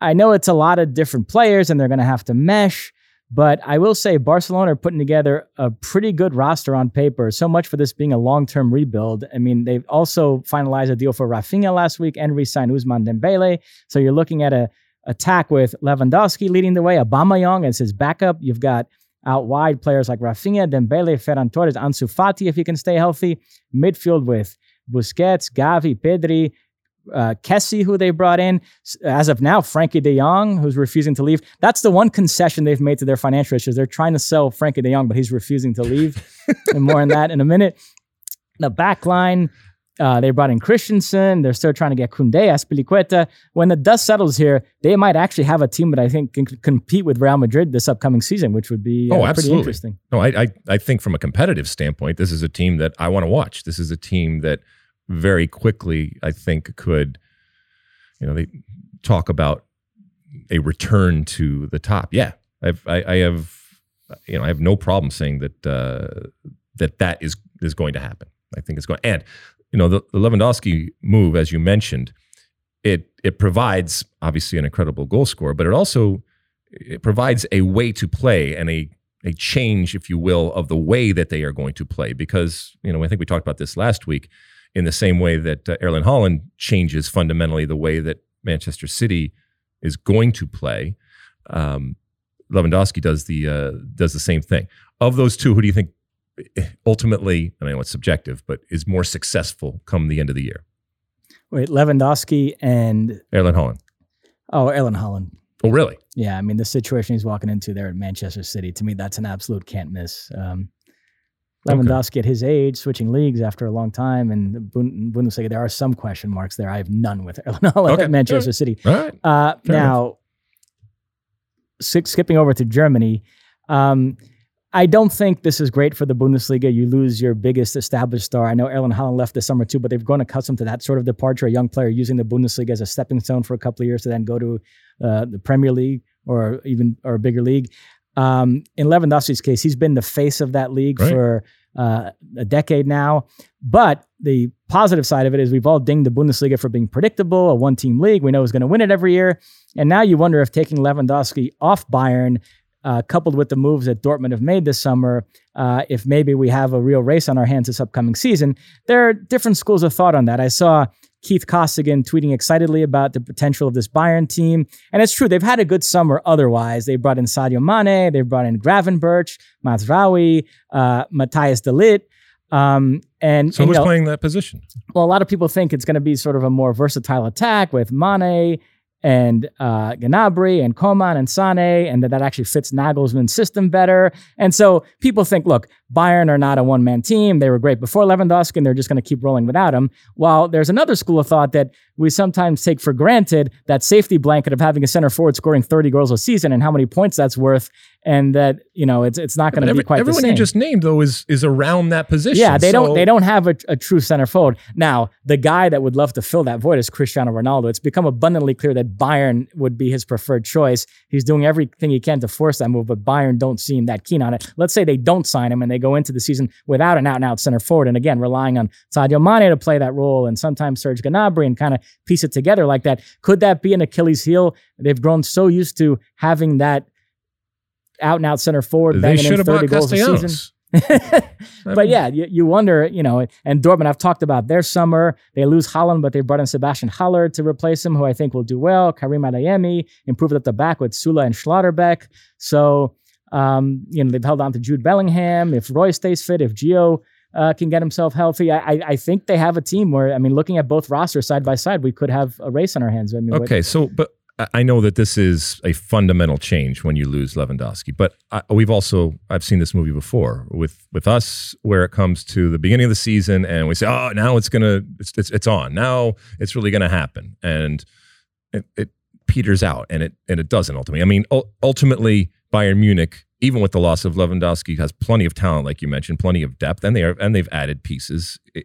I know it's a lot of different players and they're going to have to mesh, but I will say Barcelona are putting together a pretty good roster on paper. So much for this being a long term rebuild. I mean, they've also finalized a deal for Rafinha last week and re signed Ousmane Dembele. So you're looking at a attack with Lewandowski leading the way, Aubameyang as his backup. You've got out wide players like Rafinha, Dembele, Ferran Torres, Ansu Fati if he can stay healthy. Midfield with Busquets, Gavi, Pedri, uh, Kessie, who they brought in. As of now, Frenkie de Jong, who's refusing to leave. That's the one concession they've made to their financial issues. They're trying to sell Frenkie de Jong, but he's refusing to leave. and more on that in a minute. The back line, uh, they brought in Christensen. They're still trying to get Koundé, Azpilicueta. When the dust settles here, they might actually have a team that I think can compete with Real Madrid this upcoming season, which would be uh, Oh, pretty absolutely. interesting. No, I, I I think from a competitive standpoint, this is a team that I want to watch. This is a team that very quickly I think could, you know, they talk about a return to the top. Yeah, I've, I, I have, you know, I have no problem saying that uh, that that is is going to happen. I think it's going, and you know, the, the Lewandowski move, as you mentioned, it it provides obviously an incredible goal scorer, but it also it provides a way to play and a a change, if you will, of the way that they are going to play. Because you know, I think we talked about this last week. In the same way that uh, Erling Haaland changes fundamentally the way that Manchester City is going to play, um, Lewandowski does the uh, does the same thing. Of those two, who do you think eh, ultimately? I know it's subjective, but is more successful come the end of the year? Wait, Lewandowski and Erling Haaland. oh, Erling Haaland. Oh, really? Yeah, I mean the situation he's walking into there at Manchester City. To me, that's an absolute can't miss. Um, Okay. At his age, switching leagues after a long time, and Bundesliga, there are some question marks there. I have none with Haaland Okay. at Manchester City. Right. Uh, now, skipping over to Germany, um, I don't think this is great for the Bundesliga. You lose your biggest established star. I know Erling Haaland left this summer too, but they've grown accustomed to that sort of departure. A young player using the Bundesliga as a stepping stone for a couple of years to then go to uh, the Premier League or even or a bigger league. Um, in Lewandowski's case, he's been the face of that league Right. for uh, a decade now. But the positive side of it is we've all dinged the Bundesliga for being predictable, a one team league. We know who's going to win it every year. And now you wonder if taking Lewandowski off Bayern, uh, coupled with the moves that Dortmund have made this summer, uh, if maybe we have a real race on our hands this upcoming season. There are different schools of thought on that. I saw Keith Costigan tweeting excitedly about the potential of this Bayern team. And it's true, they've had a good summer otherwise. They brought in Sadio Mane, they've brought in Gravenberch, Mazraoui, uh, Matthias de Ligt. Um, and, So and, you who's know, playing that position? well, a lot of people think it's going to be sort of a more versatile attack with Mane and uh, Gnabry and Coman and Sane, and that that actually fits Nagelsmann's system better. And so people think, look, Bayern are not a one-man team. They were great before Lewandowski, and they're just going to keep rolling without him. While there's another school of thought that we sometimes take for granted that safety blanket of having a center forward scoring 30 goals a season and how many points that's worth, and that you know it's it's not going to be quite everyone the same. you just named though is is around that position. Yeah, they So- don't they don't have a, a true center forward. Now, the guy that would love to fill that void is Cristiano Ronaldo. It's become abundantly clear that Bayern would be his preferred choice. He's doing everything he can to force that move, but Bayern don't seem that keen on it. Let's say they don't sign him and they go into the season without an out and out center forward, and again relying on Sadio Mane to play that role and sometimes Serge Gnabry and kind of piece it together like that. Could that be an Achilles heel? They've grown so used to having that out and out center forward They banging should in have 30 bought goals a season but yeah, you, you wonder, you know, and Dortmund, I've talked about their summer. They lose Haaland, but they brought in Sebastian Haller to replace him, who I think will do well. Karim Adeyemi improved at the back with Süle and Schlotterbeck. So, um, you know, they've held on to Jude Bellingham. If Roy stays fit, if Gio uh, can get himself healthy, I, I, I think they have a team where, I mean, looking at both rosters side by side, we could have a race on our hands. I mean, what- Okay, so but I- know that this is a fundamental change when you lose Lewandowski, but I, we've also I've seen this movie before with with us where it comes to the beginning of the season and we say, oh, now it's gonna it's it's, it's on now it's really gonna happen and it, it peters out and it and it doesn't ultimately. I mean, ul- ultimately Bayern Munich. Even with the loss of Lewandowski, has plenty of talent, like you mentioned, plenty of depth, and they are and they've added pieces, eh,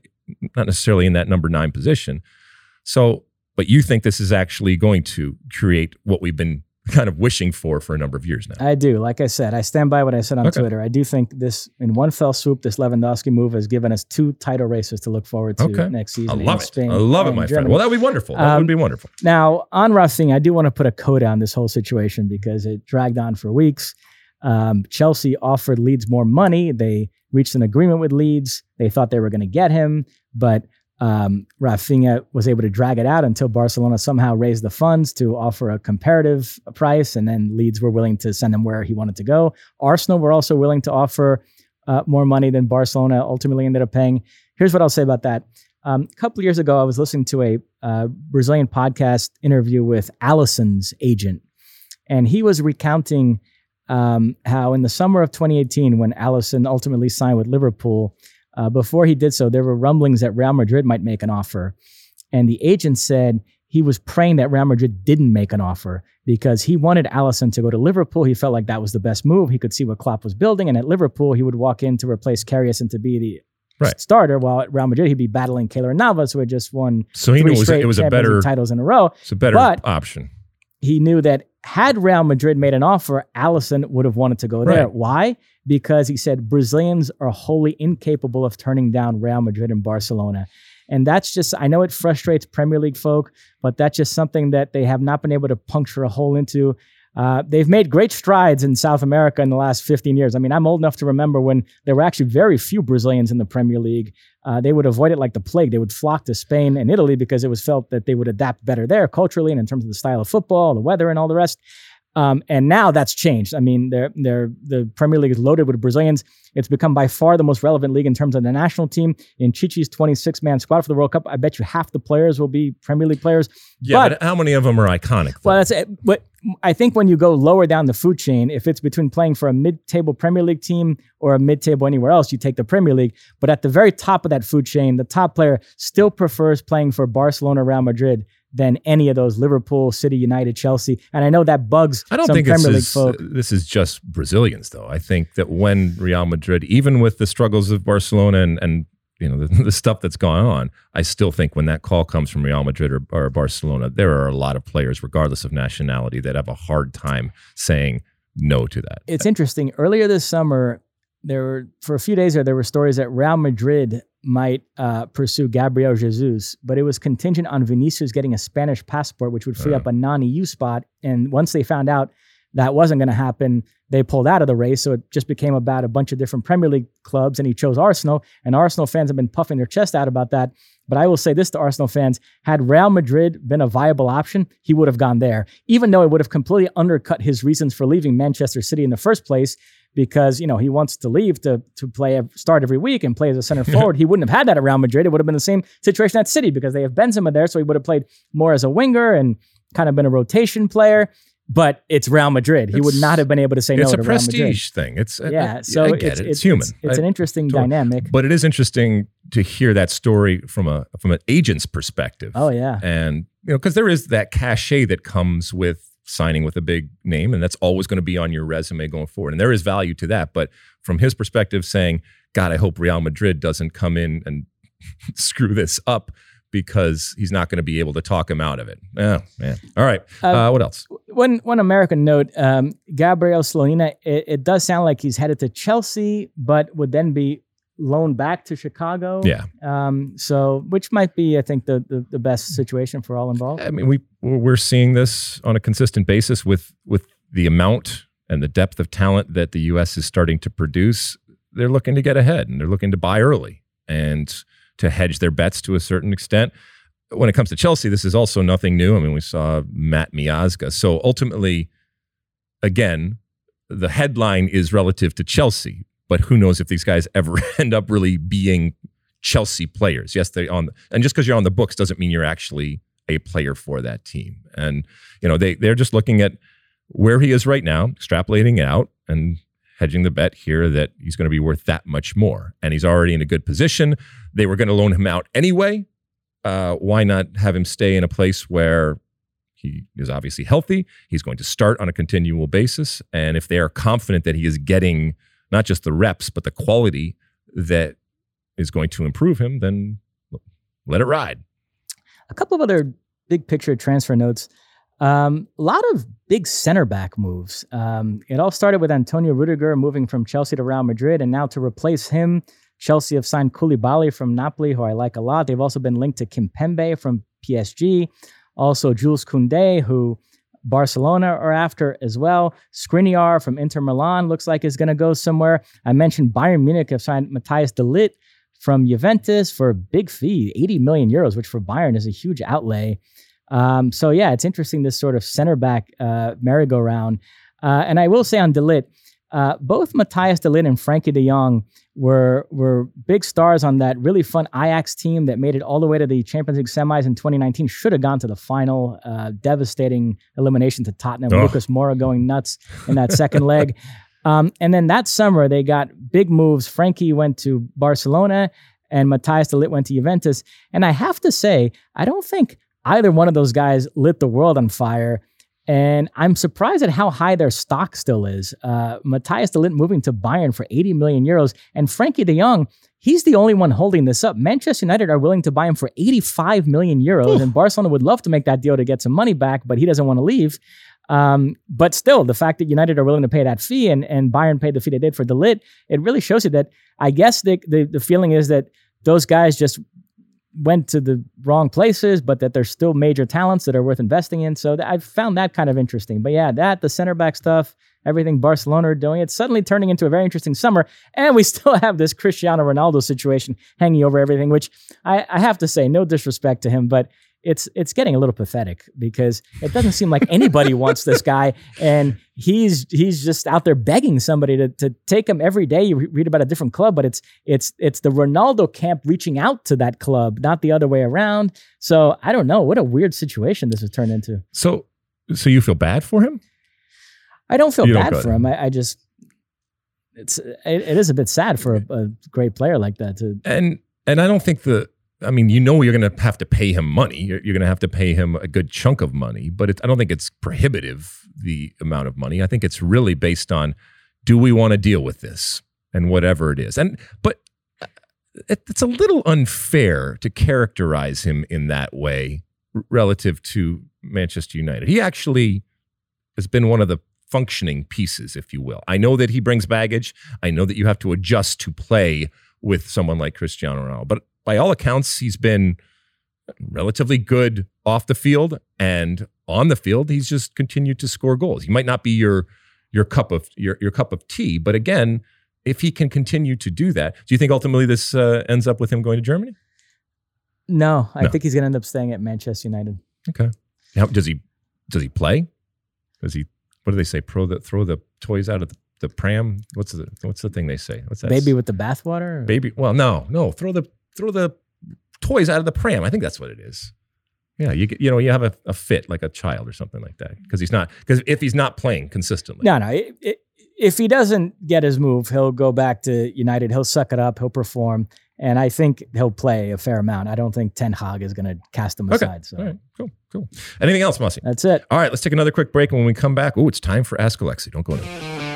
not necessarily in that number nine position. So but you think this is actually going to create what we've been kind of wishing for for a number of years now. I do. Like I said, I stand by what I said on Okay. Twitter. I do think this, in one fell swoop, this Lewandowski move has given us two title races to look forward to Okay. next season. in love it. Spain I love it, my friend. Well, that would be wonderful. That Um, would be wonderful. Now, on Rafinha, I do want to put a coda on this whole situation because it dragged on for weeks. Um, Chelsea offered Leeds more money. They reached an agreement with Leeds. They thought they were going to get him, but um, Rafinha was able to drag it out until Barcelona somehow raised the funds to offer a comparative price, and then Leeds were willing to send him where he wanted to go. Arsenal were also willing to offer uh, more money than Barcelona ultimately ended up paying. Here's what I'll say about that. Um, a couple years ago, I was listening to a uh, Brazilian podcast interview with Alisson's agent, and he was recounting um, how in the summer of 2018, when Alisson ultimately signed with Liverpool, uh, before he did so, there were rumblings that Real Madrid might make an offer, and the agent said he was praying that Real Madrid didn't make an offer because he wanted Alisson to go to Liverpool. He felt like that was the best move. He could see what Klopp was building, and at Liverpool, he would walk in to replace Karius and to be the Right. starter, while at Real Madrid, he'd be battling Keylor Navas, who had just won So he knew three it was, straight it was a better, titles in a row. it's a better but- option. He knew that had Real Madrid made an offer, Alisson would have wanted to go there. Right. Why? Because he said Brazilians are wholly incapable of turning down Real Madrid and Barcelona. And that's just, I know it frustrates Premier League folk, but that's just something that they have not been able to puncture a hole into. Uh, they've made great strides in South America in the last 15 years. I mean, I'm old enough to remember when there were actually very few Brazilians in the Premier League. Uh, they would avoid it like the plague. They would flock to Spain and Italy because it was felt that they would adapt better there culturally and in terms of the style of football, the weather, and all the rest. Um, and now that's changed. I mean, they're, they're, the Premier League is loaded with Brazilians. It's become by far the most relevant league in terms of the national team. In Tite's 26 man squad for the World Cup, I bet you half the players will be Premier League players. Yeah, but- but, how many of them are iconic? though? Well, that's it. But I think when you go lower down the food chain, if it's between playing for a mid-table Premier League team or a mid-table anywhere else, you take the Premier League. But at the very top of that food chain, the top player still prefers playing for Barcelona, Real Madrid than any of those Liverpool, City, United, Chelsea. And I know that bugs I don't some think Premier this League is, folk. Uh, this is just Brazilians, though. I think that when Real Madrid, even with the struggles of Barcelona and, and you know the, the stuff that's gone on, I still think when that call comes from Real Madrid or, or Barcelona, there are a lot of players, regardless of nationality, that have a hard time saying no to that. it's interesting. Earlier this summer, there were for a few days there there were stories that Real Madrid might uh, pursue Gabriel Jesus, but it was contingent on Vinicius getting a Spanish passport, which would free Oh. up a non-EU spot. And once they found out that wasn't going to happen, they pulled out of the race. So it just became about a bunch of different Premier League clubs, and he chose Arsenal. And Arsenal fans have been puffing their chest out about that. But I will say this to Arsenal fans: had Real Madrid been a viable option, he would have gone there, even though it would have completely undercut his reasons for leaving Manchester City in the first place because you know he wants to leave to to play a start every week and play as a center forward. he wouldn't have had that at Real Madrid. It would have been the same situation at City because they have Benzema there, so he would have played more as a winger and kind of been a rotation player. but it's Real Madrid. He would not have been able to say no it's to a Real Madrid. prestige thing. It's Yeah, I, so I get it's, it. It's, it's, human. It's, an interesting totally. dynamic. but it is interesting to hear that story from a from an agent's perspective. Oh yeah, and you know because there is that cachet that comes with signing with a big name and that's always going to be on your resume going forward and there is value to that but from his perspective saying god i hope real madrid doesn't come in and screw this up because he's not going to be able to talk him out of it oh man all right Uh, uh, what else one one American note: um, Gabriel Slonina. It, it does sound like he's headed to Chelsea, but would then be loaned back to Chicago. yeah Um, so, which might be, I think, the, the the best situation for all involved. i mean we we're seeing this on a consistent basis with with the amount and the depth of talent that the us is starting to produce they're looking to get ahead and they're looking to buy early and to hedge their bets to a certain extent. When it comes to Chelsea, this is also nothing new. I mean, we saw Matt Miazga. So ultimately, again, the headline is relative to Chelsea, but who knows if these guys ever end up really being Chelsea players? Yes, they on, and just because you're on the books doesn't mean you're actually a player for that team. And you know, they they're just looking at where he is right now, extrapolating it out, and hedging the bet here that he's going to be worth that much more. And he's already in a good position. They were going to loan him out anyway. Uh, why not have him stay in a place where he is obviously healthy? He's going to start on a continual basis. And if they are confident that he is getting not just the reps, but the quality that is going to improve him, then let it ride. A couple of other big picture transfer notes. Um, a lot of big center back moves. Um, it all started with Antonio Rudiger moving from Chelsea to Real Madrid, and now to replace him, Chelsea have signed Koulibaly from Napoli, who I like a lot. They've also been linked to Kimpembe from PSG, also Jules Koundé, who Barcelona are after as well. Skriniar from Inter Milan looks like is going to go somewhere. I mentioned Bayern Munich have signed Matthias de Ligt from Juventus for a big fee, 80 million euros, which for Bayern is a huge outlay. Um, so yeah, it's interesting this sort of center back uh, merry-go-round. Uh, and I will say on De Ligt, uh, both Matthias De Ligt and Frenkie De Jong were were big stars on that really fun Ajax team that made it all the way to the Champions League semis in 2019. Should have gone to the final. Uh, devastating elimination to Tottenham. Oh. Lucas Moura going nuts in that second leg. Um, and then that summer they got big moves. Frenkie went to Barcelona, and Matthias De Ligt went to Juventus. And I have to say, I don't think either one of those guys lit the world on fire. And I'm surprised at how high their stock still is. Uh, Matthias De Ligt moving to Bayern for 80 million euros, and Frenkie De Jong, he's the only one holding this up. Manchester United are willing to buy him for 85 million euros, and Barcelona would love to make that deal to get some money back, but he doesn't want to leave. Um, but still, the fact that United are willing to pay that fee and, and Bayern paid the fee they did for De Ligt, it really shows you that I guess the, the, the feeling is that those guys just went to the wrong places, but that there's still major talents that are worth investing in. So th- I found that kind of interesting. But yeah, that, the center back stuff, everything Barcelona are doing, it's suddenly turning into a very interesting summer. And we still have this Cristiano Ronaldo situation hanging over everything, which I, I have to say, no disrespect to him, but it's it's getting a little pathetic because it doesn't seem like anybody wants this guy, and he's he's just out there begging somebody to, to take him every day. You re- read about a different club, but it's it's it's the Ronaldo camp reaching out to that club, not the other way around. So I don't know what a weird situation this has turned into. So, so you feel bad for him? I don't feel You don't bad for him. I, I just it's it, it is a bit sad for a, a great player like that to and and I don't think the I mean you know you're going to have to pay him money. You're, you're going to have to pay him a good chunk of money, but it, I don't think it's prohibitive the amount of money. I think it's really based on do we want to deal with this and whatever it is. And but uh, it, it's a little unfair to characterize him in that way relative to Manchester United. He actually has been one of the functioning pieces, if you will. I know that he brings baggage. I know that you have to adjust to play with someone like Cristiano Ronaldo. But by all accounts, he's been relatively good off the field and on the field. He's just continued to score goals. He might not be your your cup of your your cup of tea, but again, if he can continue to do that, do you think ultimately this uh, ends up with him going to Germany? no. I No. think he's going to end up staying at Manchester United. Okay. Now, does he does he play? Does he? What do they say? Throw the throw the toys out of the, the pram. What's the what's the thing they say? What's that? Baby with the bathwater. baby. Well, no, no. Throw the throw the toys out of the pram. I think that's what it is. Yeah, you get- you know you have a, a fit like a child or something like that because he's not because if he's not playing consistently. No, no. It, it, if he doesn't get his move, he'll go back to United. He'll suck it up. He'll perform, and I think he'll play a fair amount. I don't think Ten Hag is going to cast him Okay. aside. So right, cool, cool. Anything else, Mossy? that's it. All right, let's take another quick break, and when we come back, oh, it's time for Ask Alexi. Don't go anywhere.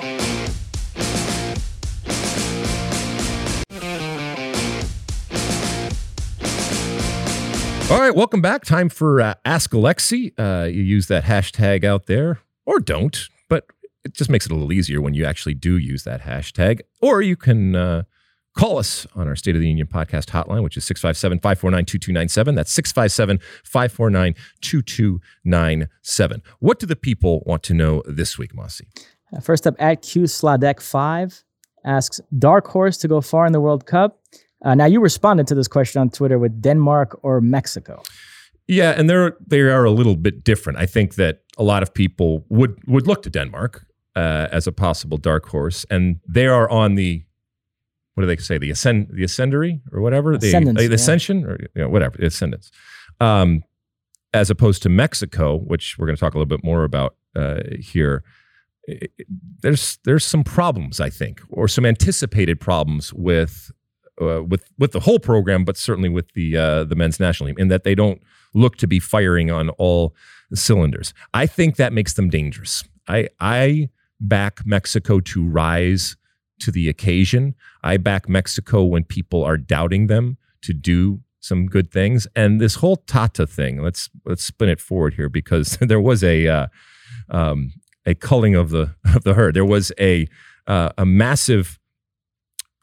All right, welcome back. Time for uh, Ask Alexi. Uh, you use that hashtag out there, or don't, but it just makes it a little easier when you actually do use that hashtag. Or you can uh, call us on our State of the Union podcast hotline, which is 657 549 2297. That's 657 549 2297. What do the people want to know this week, Mossy? Uh, First up, at Q Sladek five asks dark horse to go far in the World Cup. Uh, now you responded to this question on Twitter with Denmark or Mexico. Yeah, and they're they are a little bit different. I think that a lot of people would would look to Denmark uh, as a possible dark horse, and they are on the what do they say the ascend the ascendery or whatever Ascendance, the, the yeah. ascension or you know, whatever the ascendance, um, as opposed to Mexico, which we're going to talk a little bit more about uh, here. There's there's some problems I think, or some anticipated problems with uh, with with the whole program, but certainly with the uh, the men's national team, in that they don't look to be firing on all cylinders. I think that makes them dangerous. I I back Mexico to rise to the occasion. I back Mexico when people are doubting them to do some good things. And this whole Tata thing, let's let's spin it forward here because there was a uh, um, a culling of the of the herd. There was a uh, a massive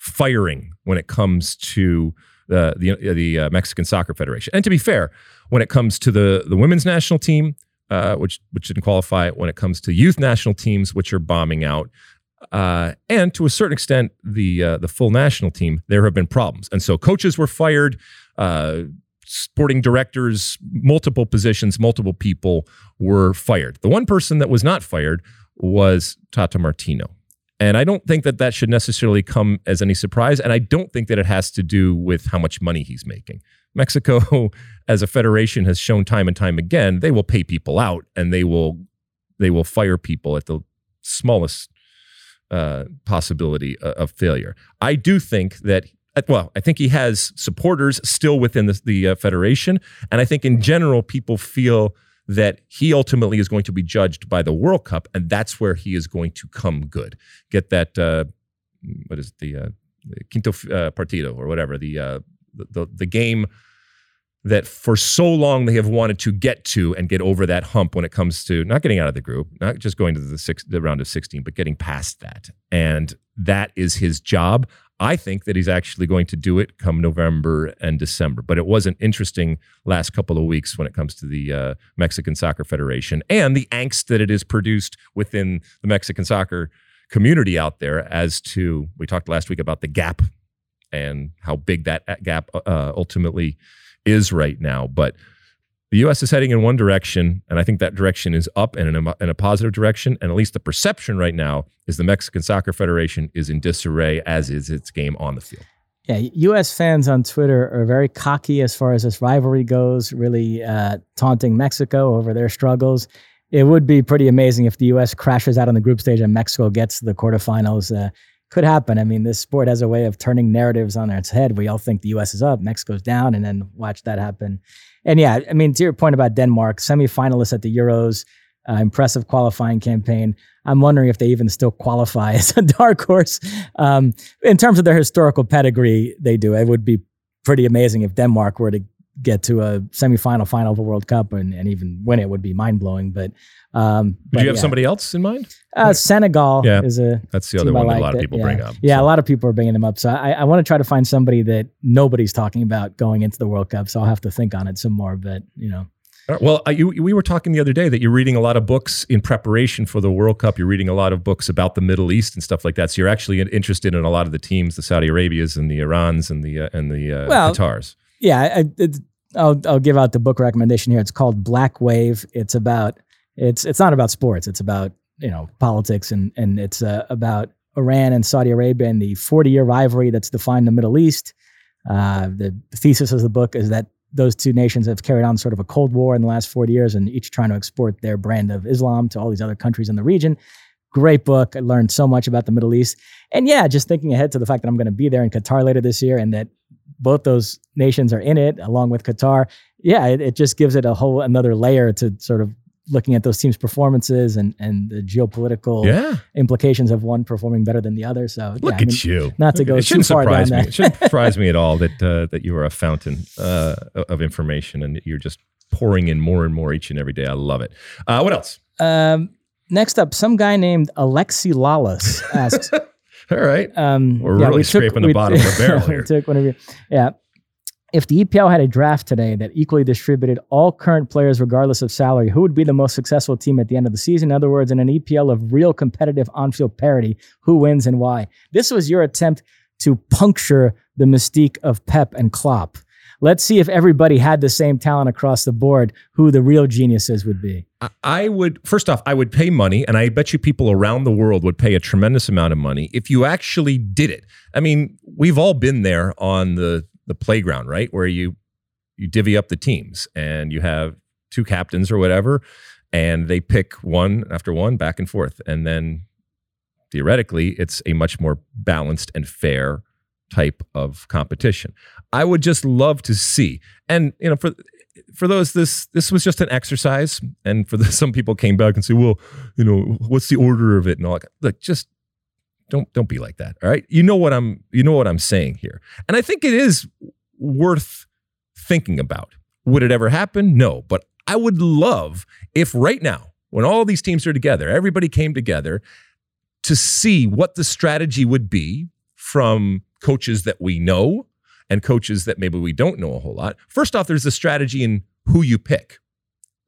firing when it comes to the the, the uh, Mexican Soccer Federation. And to be fair, when it comes to the the women's national team, uh, which which didn't qualify, when it comes to youth national teams, which are bombing out, uh, and to a certain extent, the uh, the full national team, there have been problems, and so coaches were fired. Uh, sporting directors, multiple positions, multiple people were fired. The one person that was not fired was Tata Martino. And I don't think that that should necessarily come as any surprise. And I don't think that it has to do with how much money he's making. Mexico, as a federation, has shown time and time again they will pay people out and they will they will fire people at the smallest uh, possibility o- of failure. I do think that. uh, Well, I think he has supporters still within the, the uh, federation, and I think in general people feel that he ultimately is going to be judged by the World Cup, and that's where he is going to come good. Get that uh, what is it, the, uh, quinto uh, partido or whatever the, uh, the the game that for so long they have wanted to get to and get over that hump when it comes to not getting out of the group, not just going to the six the round of sixteen, but getting past that, and that is his job. I think that he's actually going to do it come November and December. But it was an interesting last couple of weeks when it comes to the uh, Mexican Soccer Federation and the angst that it has produced within the Mexican soccer community out there. As to we talked last week about the gap and how big that gap uh, ultimately is right now. But the U.S. is heading in one direction, and I think that direction is up and in a, in a positive direction. And at least the perception right now is the Mexican Soccer Federation is in disarray, as is its game on the field. Yeah, U.S. fans on Twitter are very cocky as far as this rivalry goes, really uh, taunting Mexico over their struggles. It would be pretty amazing if the U.S. crashes out on the group stage and Mexico gets the quarterfinals. Uh, could happen. I mean, this sport has a way of turning narratives on its head. We all think the U.S. is up, Mexico's down, and then watch that happen. And yeah, I mean, to your point about Denmark, semifinalists at the Euros, uh, impressive qualifying campaign. I'm wondering if they even still qualify as a dark horse. Um, in terms of their historical pedigree, they do. It would be pretty amazing if Denmark were to get to a semifinal, final of a World Cup and, and even win it would be mind blowing. But um, Did but you have yeah. somebody else in mind? Uh, Senegal Yeah. is a That's the other one that a lot of people yeah. bring up. Yeah, So- a lot of people are bringing them up. So I, I want to try to find somebody that nobody's talking about going into the World Cup. So I'll have to think on it some more. But you know, right. Well, I, you, we were talking the other day that you're reading a lot of books in preparation for the World Cup. You're reading a lot of books about the Middle East and stuff like that. So you're actually interested in a lot of the teams, the Saudi Arabias and the Irans and the uh, and the uh, Well, Qatars. Yeah, I, I'll I'll give out the book recommendation here. It's called Black Wave. It's about it's it's not about sports. It's about you know politics and and it's uh, about Iran and Saudi Arabia and the 40 year rivalry that's defined the Middle East. Uh, the thesis of the book is that those two nations have carried on sort of a cold war in the last 40 years and each trying to export their brand of Islam to all these other countries in the region. Great book. I learned so much about the Middle East. And yeah, just thinking ahead to the fact that I'm going to be there in Qatar later this year and that both those nations are in it along with Qatar. Yeah, it, it just gives it a whole another layer to sort of looking at those teams' performances and and the geopolitical Yeah. implications of one performing better than the other. So Look yeah, I at mean, you. not to go it too far down me. that. It shouldn't surprise me at all that uh, that you are a fountain uh, of information and that you're just pouring in more and more each and every day. I love it. Uh, what else? Um, next up, some guy named Alexi Lalas asks. All right. Um, We're really scraping the bottom of the barrel we here. took one of your, yeah. If the EPL had a draft today that equally distributed all current players regardless of salary, who would be the most successful team at the end of the season? In other words, in an EPL of real competitive on-field parity, who wins and why? This was your attempt to puncture the mystique of Pep and Klopp. Let's see if everybody had the same talent across the board, who the real geniuses would be. I- would first off, I would pay money, and I bet you people around the world would pay a tremendous amount of money if you actually did it. I mean, we've all been there on the the playground, right, where you you divvy up the teams and you have two captains or whatever, and they pick one after one back and forth, and then theoretically, it's a much more balanced and fair type of competition. I would just love to see, and you know, for for those this this was just an exercise and for the, some people came back and say well you know what's the order of it and all that? Look just don't don't be like that all right? You know what i'm you know what i'm saying here. And i think it is worth thinking about. Would it ever happen? No but i would love if right now when all these teams are together everybody came together to see what the strategy would be from coaches that we know and coaches that maybe we don't know a whole lot. First off, there's a strategy in who you pick.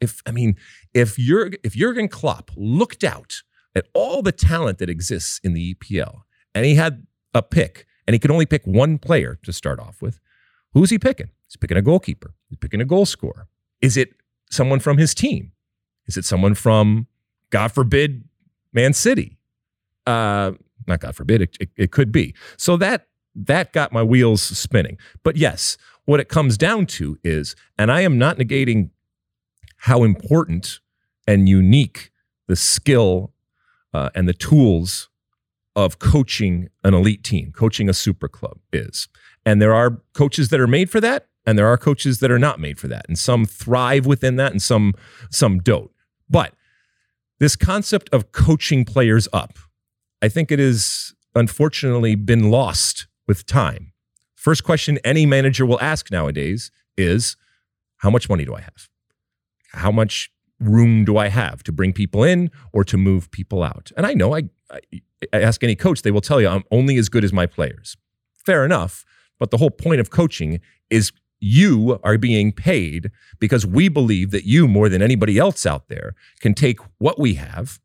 If I mean, if you're if Jurgen Klopp looked out at all the talent that exists in the EPL and he had a pick and he could only pick one player to start off with, who's he picking? He's picking a goalkeeper. He's picking a goal scorer. Is it someone from his team? Is it someone from, God forbid, Man City? Uh, not God forbid, it, it, it could be. So that that got my wheels spinning. But yes, what it comes down to is, and I am not negating how important and unique the skill uh, and the tools of coaching an elite team, coaching a super club is. And there are coaches that are made for that, and there are coaches that are not made for that. And some thrive within that, and some some don't. But this concept of coaching players up, I think it has unfortunately been lost with time. First question any manager will ask nowadays is how much money do I have? How much room do I have to bring people in or to move people out? And I know I, I, ask any coach, they will tell you I'm only as good as my players. Fair enough. But the whole point of coaching is you are being paid because we believe that you, more than anybody else out there, can take what we have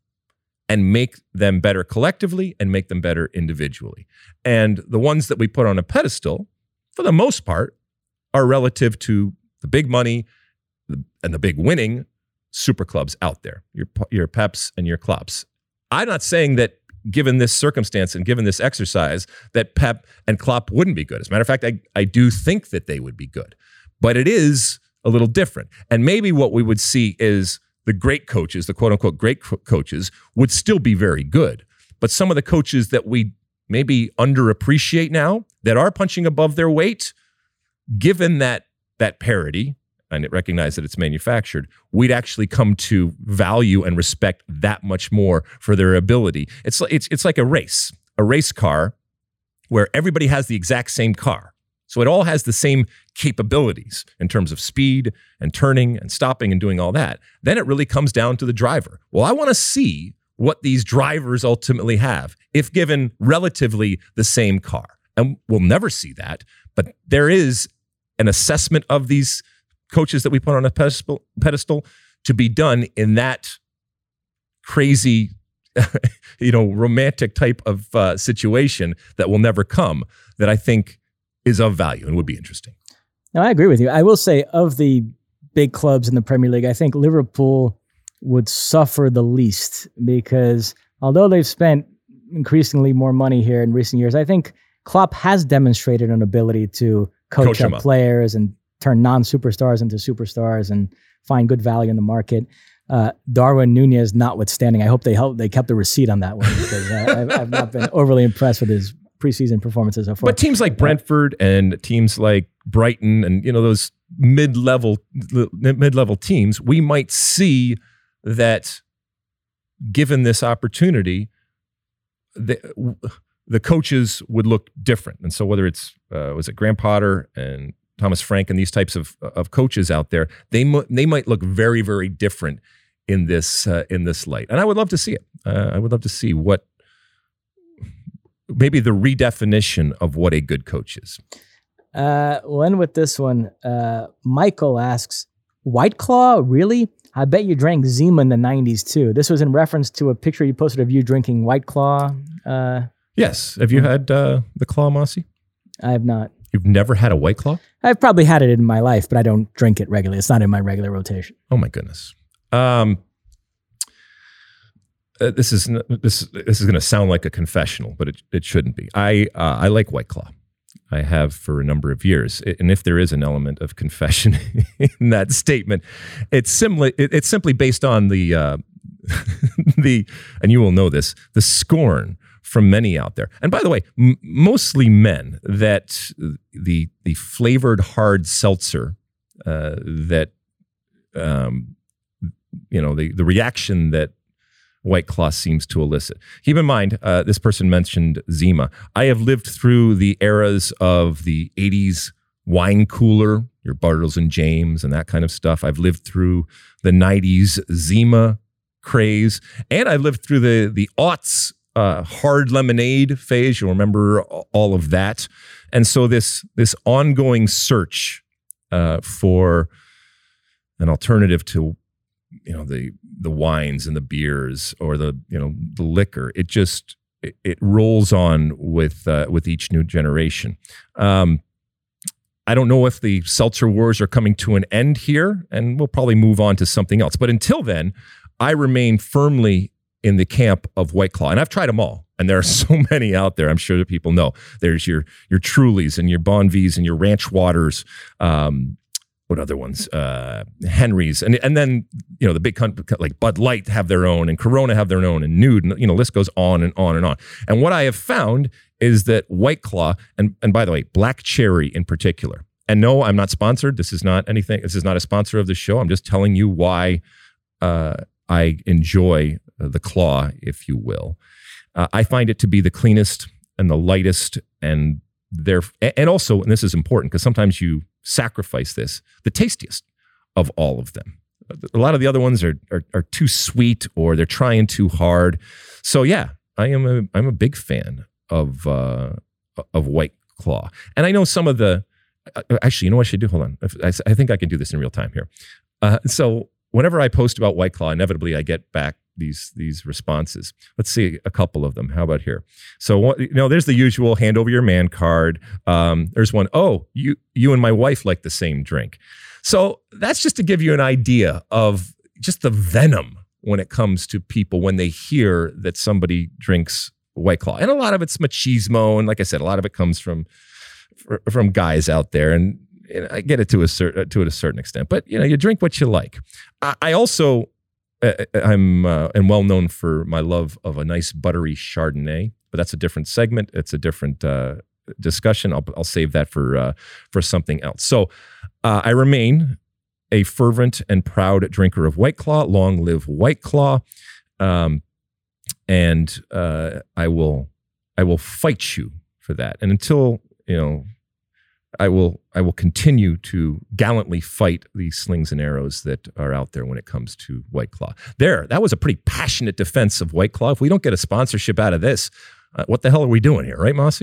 and make them better collectively and make them better individually. And the ones that we put on a pedestal, for the most part, are relative to the big money and the big winning super clubs out there, your, your Peps and your Klopps. I'm not saying that given this circumstance and given this exercise that Pep and Klopp wouldn't be good. As a matter of fact, I, I do think that they would be good, but it is a little different. And maybe what we would see is the great coaches, the quote unquote great co- coaches, would still be very good. But some of the coaches that we maybe underappreciate now that are punching above their weight, given that that parity and recognize that it's manufactured, we'd actually come to value and respect that much more for their ability. It's it's it's like a race, a race car where everybody has the exact same car. So it all has the same capabilities in terms of speed and turning and stopping and doing all that. Then it really comes down to the driver. Well, I want to see what these drivers ultimately have if given relatively the same car. And we'll never see that, but there is an assessment of these coaches that we put on a pedestal, to be done in that crazy you know romantic type of uh, situation that will never come that i think is of value and would be interesting No, I agree with you. I will say of the big clubs in the Premier League, I think Liverpool would suffer the least because although they've spent increasingly more money here in recent years, I think Klopp has demonstrated an ability to coach, Coach up up. players and turn non-superstars into superstars and find good value in the market. Uh, Darwin Nunez, notwithstanding, I hope they help. They kept the receipt on that one because I, I've, I've not been overly impressed with his preseason performances so far. But teams like Brentford and teams like Brighton and you know those mid-level mid-level teams, we might see that given this opportunity, the the coaches would look different. And so whether it's uh, was it Graham Potter and Thomas Frank and these types of of coaches out there, they they might look very very different in this uh, in this light. And I would love to see it. Uh, I would love to see what maybe the redefinition of what a good coach is. Uh, we'll end with this one. Uh, Michael asks, White Claw, really? I bet you drank Zima in the 90s too. This was in reference to a picture you posted of you drinking White Claw. Uh, yes. Have you had uh, the Claw, Mossy? I have not. You've never had a White Claw? I've probably had it in my life, but I don't drink it regularly. It's not in my regular rotation. Oh my goodness. Um, uh, this is this this is going to sound like a confessional, but it, it shouldn't be. I uh, I like White Claw. I have for a number of years, and if there is an element of confession in that statement, it's simply it's simply based on the uh, the and you will know this the scorn from many out there. And by the way, m- mostly men that the the flavored hard seltzer uh, that um, you know the the reaction that White Claw seems to elicit. Keep in mind, uh, this person mentioned Zima. I have lived through the eras of the 80s wine cooler, your Bartles and Jaymes and that kind of stuff. I've lived through the 90s Zima craze, and I've lived through the, the aughts uh, hard lemonade phase. You'll remember all of that. And so this, this ongoing search uh, for an alternative to you know the the wines and the beers or the you know the liquor it just it, it rolls on with uh, with each new generation um, I don't know if the seltzer wars are coming to an end here, and we'll probably move on to something else. But until then, I remain firmly in the camp of White Claw, and I've tried them all. And there are so many out there. I'm sure that people know. There's your your Trulies and your Bon V's and your Ranch Waters. Um, what other ones? Uh, Henry's, and and then you know the big like Bud Light have their own, and Corona have their own, and Nude, and you know list goes on and on and on. And what I have found is that White Claw, and and by the way, Black Cherry in particular. And no, I'm not sponsored. This is not anything. This is not a sponsor of the show. I'm just telling you why uh, I enjoy the Claw, if you will. Uh, I find it to be the cleanest and the lightest, and there, and also, and this is important because sometimes you sacrifice this, the tastiest of all of them. A lot of the other ones are, are, are too sweet or they're trying too hard. So yeah, I am a I'm a big fan of uh, of White Claw, and I know some of the. Uh, actually, you know what I should do? Hold on, I, I think I can do this in real time here. Uh, so whenever I post about White Claw, inevitably I get back these these responses. Let's see a couple of them. How about here? So you know, there's the usual hand over your man card. Um, there's one. Oh, you you and my wife like the same drink. So that's just to give you an idea of just the venom when it comes to people when they hear that somebody drinks White Claw, and a lot of it's machismo, and like I said, a lot of it comes from from guys out there, and, and I get it to a certain to a certain extent. But you know, you drink what you like. I, I also uh, uh, I'm uh, and well known for my love of a nice buttery Chardonnay, but that's a different segment. It's a different uh, discussion. I'll, I'll save that for uh, for something else. So uh, I remain a fervent and proud drinker of White Claw. Long live White Claw, um, and I will I will fight you for that. And until you know I will I will continue to gallantly fight these slings and arrows that are out there when it comes to White Claw. There, that was a pretty passionate defense of White Claw. If we don't get a sponsorship out of this, uh, what the hell are we doing here, right, Mosse?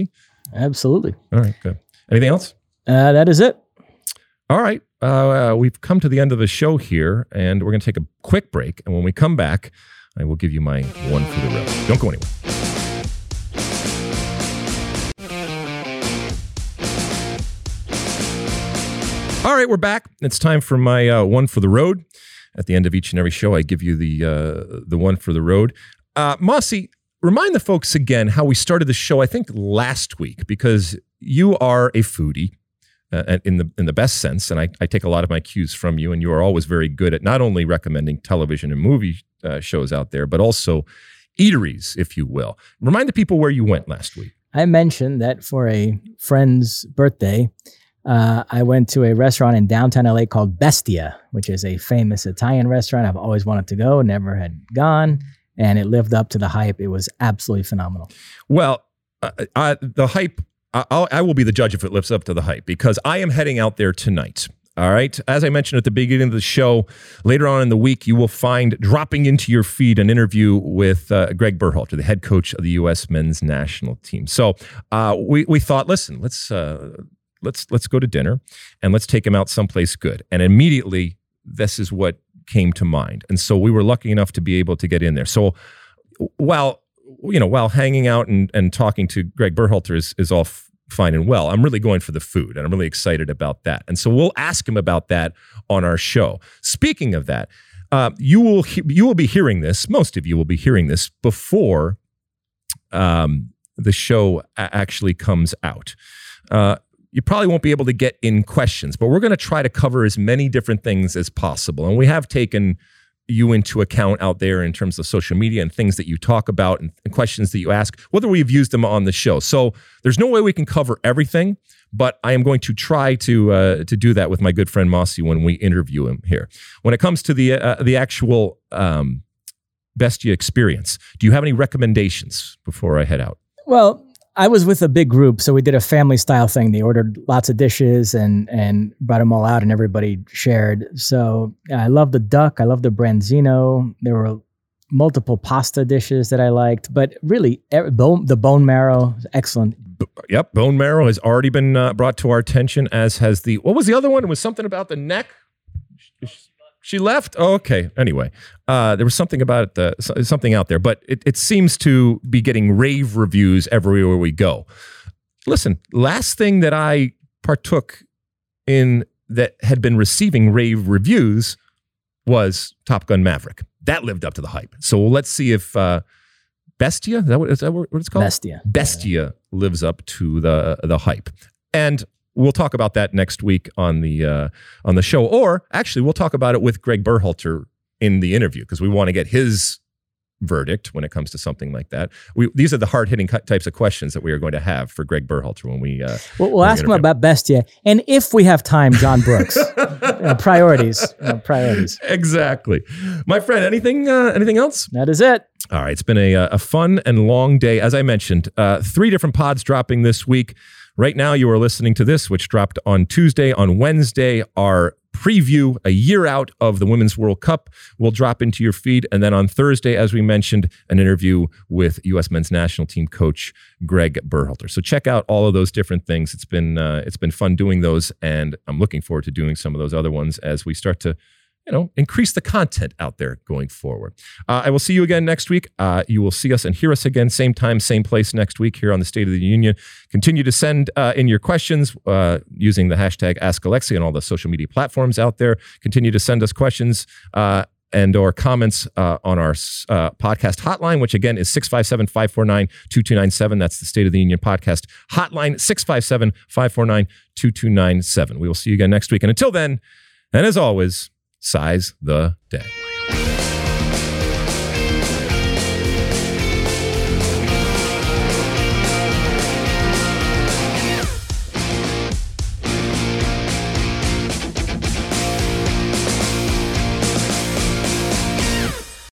Absolutely. All right, good. Anything else? Uh, that is it. All right. Uh, we've come to the end of the show here, and we're going to take a quick break. And when we come back, I will give you my one for the road. Don't go anywhere. All right, we're back. It's time for my uh, one for the road. At the end of each and every show, I give you the uh, the one for the road. Uh, Mosse, remind the folks again how we started the show. I think last week because you are a foodie, uh, in the in the best sense. And I, I take a lot of my cues from you, and you are always very good at not only recommending television and movie uh, shows out there, but also eateries, if you will. Remind the people where you went last week. I mentioned that for a friend's birthday, uh, I went to a restaurant in downtown LA called Bestia, which is a famous Italian restaurant. I've always wanted to go, never had gone, and it lived up to the hype. It was absolutely phenomenal. Well, uh, uh, the hype, I'll, I will be the judge if it lives up to the hype because I am heading out there tonight. All right. As I mentioned at the beginning of the show, later on in the week, you will find dropping into your feed an interview with uh, Greg Berhalter, the head coach of the U.S. men's national team. So uh, we, we thought, listen, let's, uh, let's, let's go to dinner and let's take him out someplace good. And immediately, this is what came to mind. And so we were lucky enough to be able to get in there. So while, you know, while hanging out and, and talking to Greg Berhalter is, is all fine and well. I'm really going for the food and I'm really excited about that. And so we'll ask him about that on our show. Speaking of that, uh, you will he- you will be hearing this. Most of you will be hearing this before um, the show actually comes out. Uh, you probably won't be able to get in questions, but we're going to try to cover as many different things as possible. And we have taken you into account out there in terms of social media and things that you talk about and, and, questions that you ask, whether we've used them on the show. So there's no way we can cover everything, but I am going to try to uh, to do that with my good friend Mosse when we interview him here. When it comes to the uh, the actual um, Bestia experience, do you have any recommendations before I head out? Well, I was with a big group, so we did a family style thing. They ordered lots of dishes and and brought them all out, and everybody shared. So I love the duck. I love the branzino. There were multiple pasta dishes that I liked, but really, bone, the bone marrow, excellent. Yep, bone marrow has already been uh, brought to our attention, as has the what was the other one? It was something about the neck. She left. Oh, okay. Anyway, uh, there was something about the something out there, but it, it seems to be getting rave reviews everywhere we go. Listen, last thing that I partook in that had been receiving rave reviews was Top Gun Maverick. That lived up to the hype. So let's see if uh, Bestia is that what is that what it's called? Bestia. Bestia lives up to the the hype. And we'll talk about that next week on the uh, on the show, or actually, we'll talk about it with Greg Berhalter in the interview because we want to get his verdict when it comes to something like that. We, these are the hard hitting types of questions that we are going to have for Greg Berhalter when we. Uh, we'll, we'll ask him about Bestia, and if we have time, John Brooks. uh, priorities, priorities. Exactly, my friend. Anything? Uh, anything else? That is it. All right, it's been a, a fun and long day. As I mentioned, uh, three different pods dropping this week. Right now, you are listening to this, which dropped on Tuesday. On Wednesday, our preview a year out of the Women's World Cup will drop into your feed. And then on Thursday, as we mentioned, an interview with U.S. men's national team coach Greg Berhalter. So check out all of those different things. It's been uh, it's been fun doing those, and I'm looking forward to doing some of those other ones as we start to you know, increase the content out there going forward. Uh, I will see you again next week. Uh, you will see us and hear us again, same time, same place next week here on the State of the Union. Continue to send uh, in your questions uh, using the hashtag Ask Alexi on all the social media platforms out there. Continue to send us questions uh, and or comments uh, on our uh, podcast hotline, which again is 657-549-2297. That's the State of the Union podcast hotline, 657-549-2297. We will see you again next week. And until then, and as always, size the day.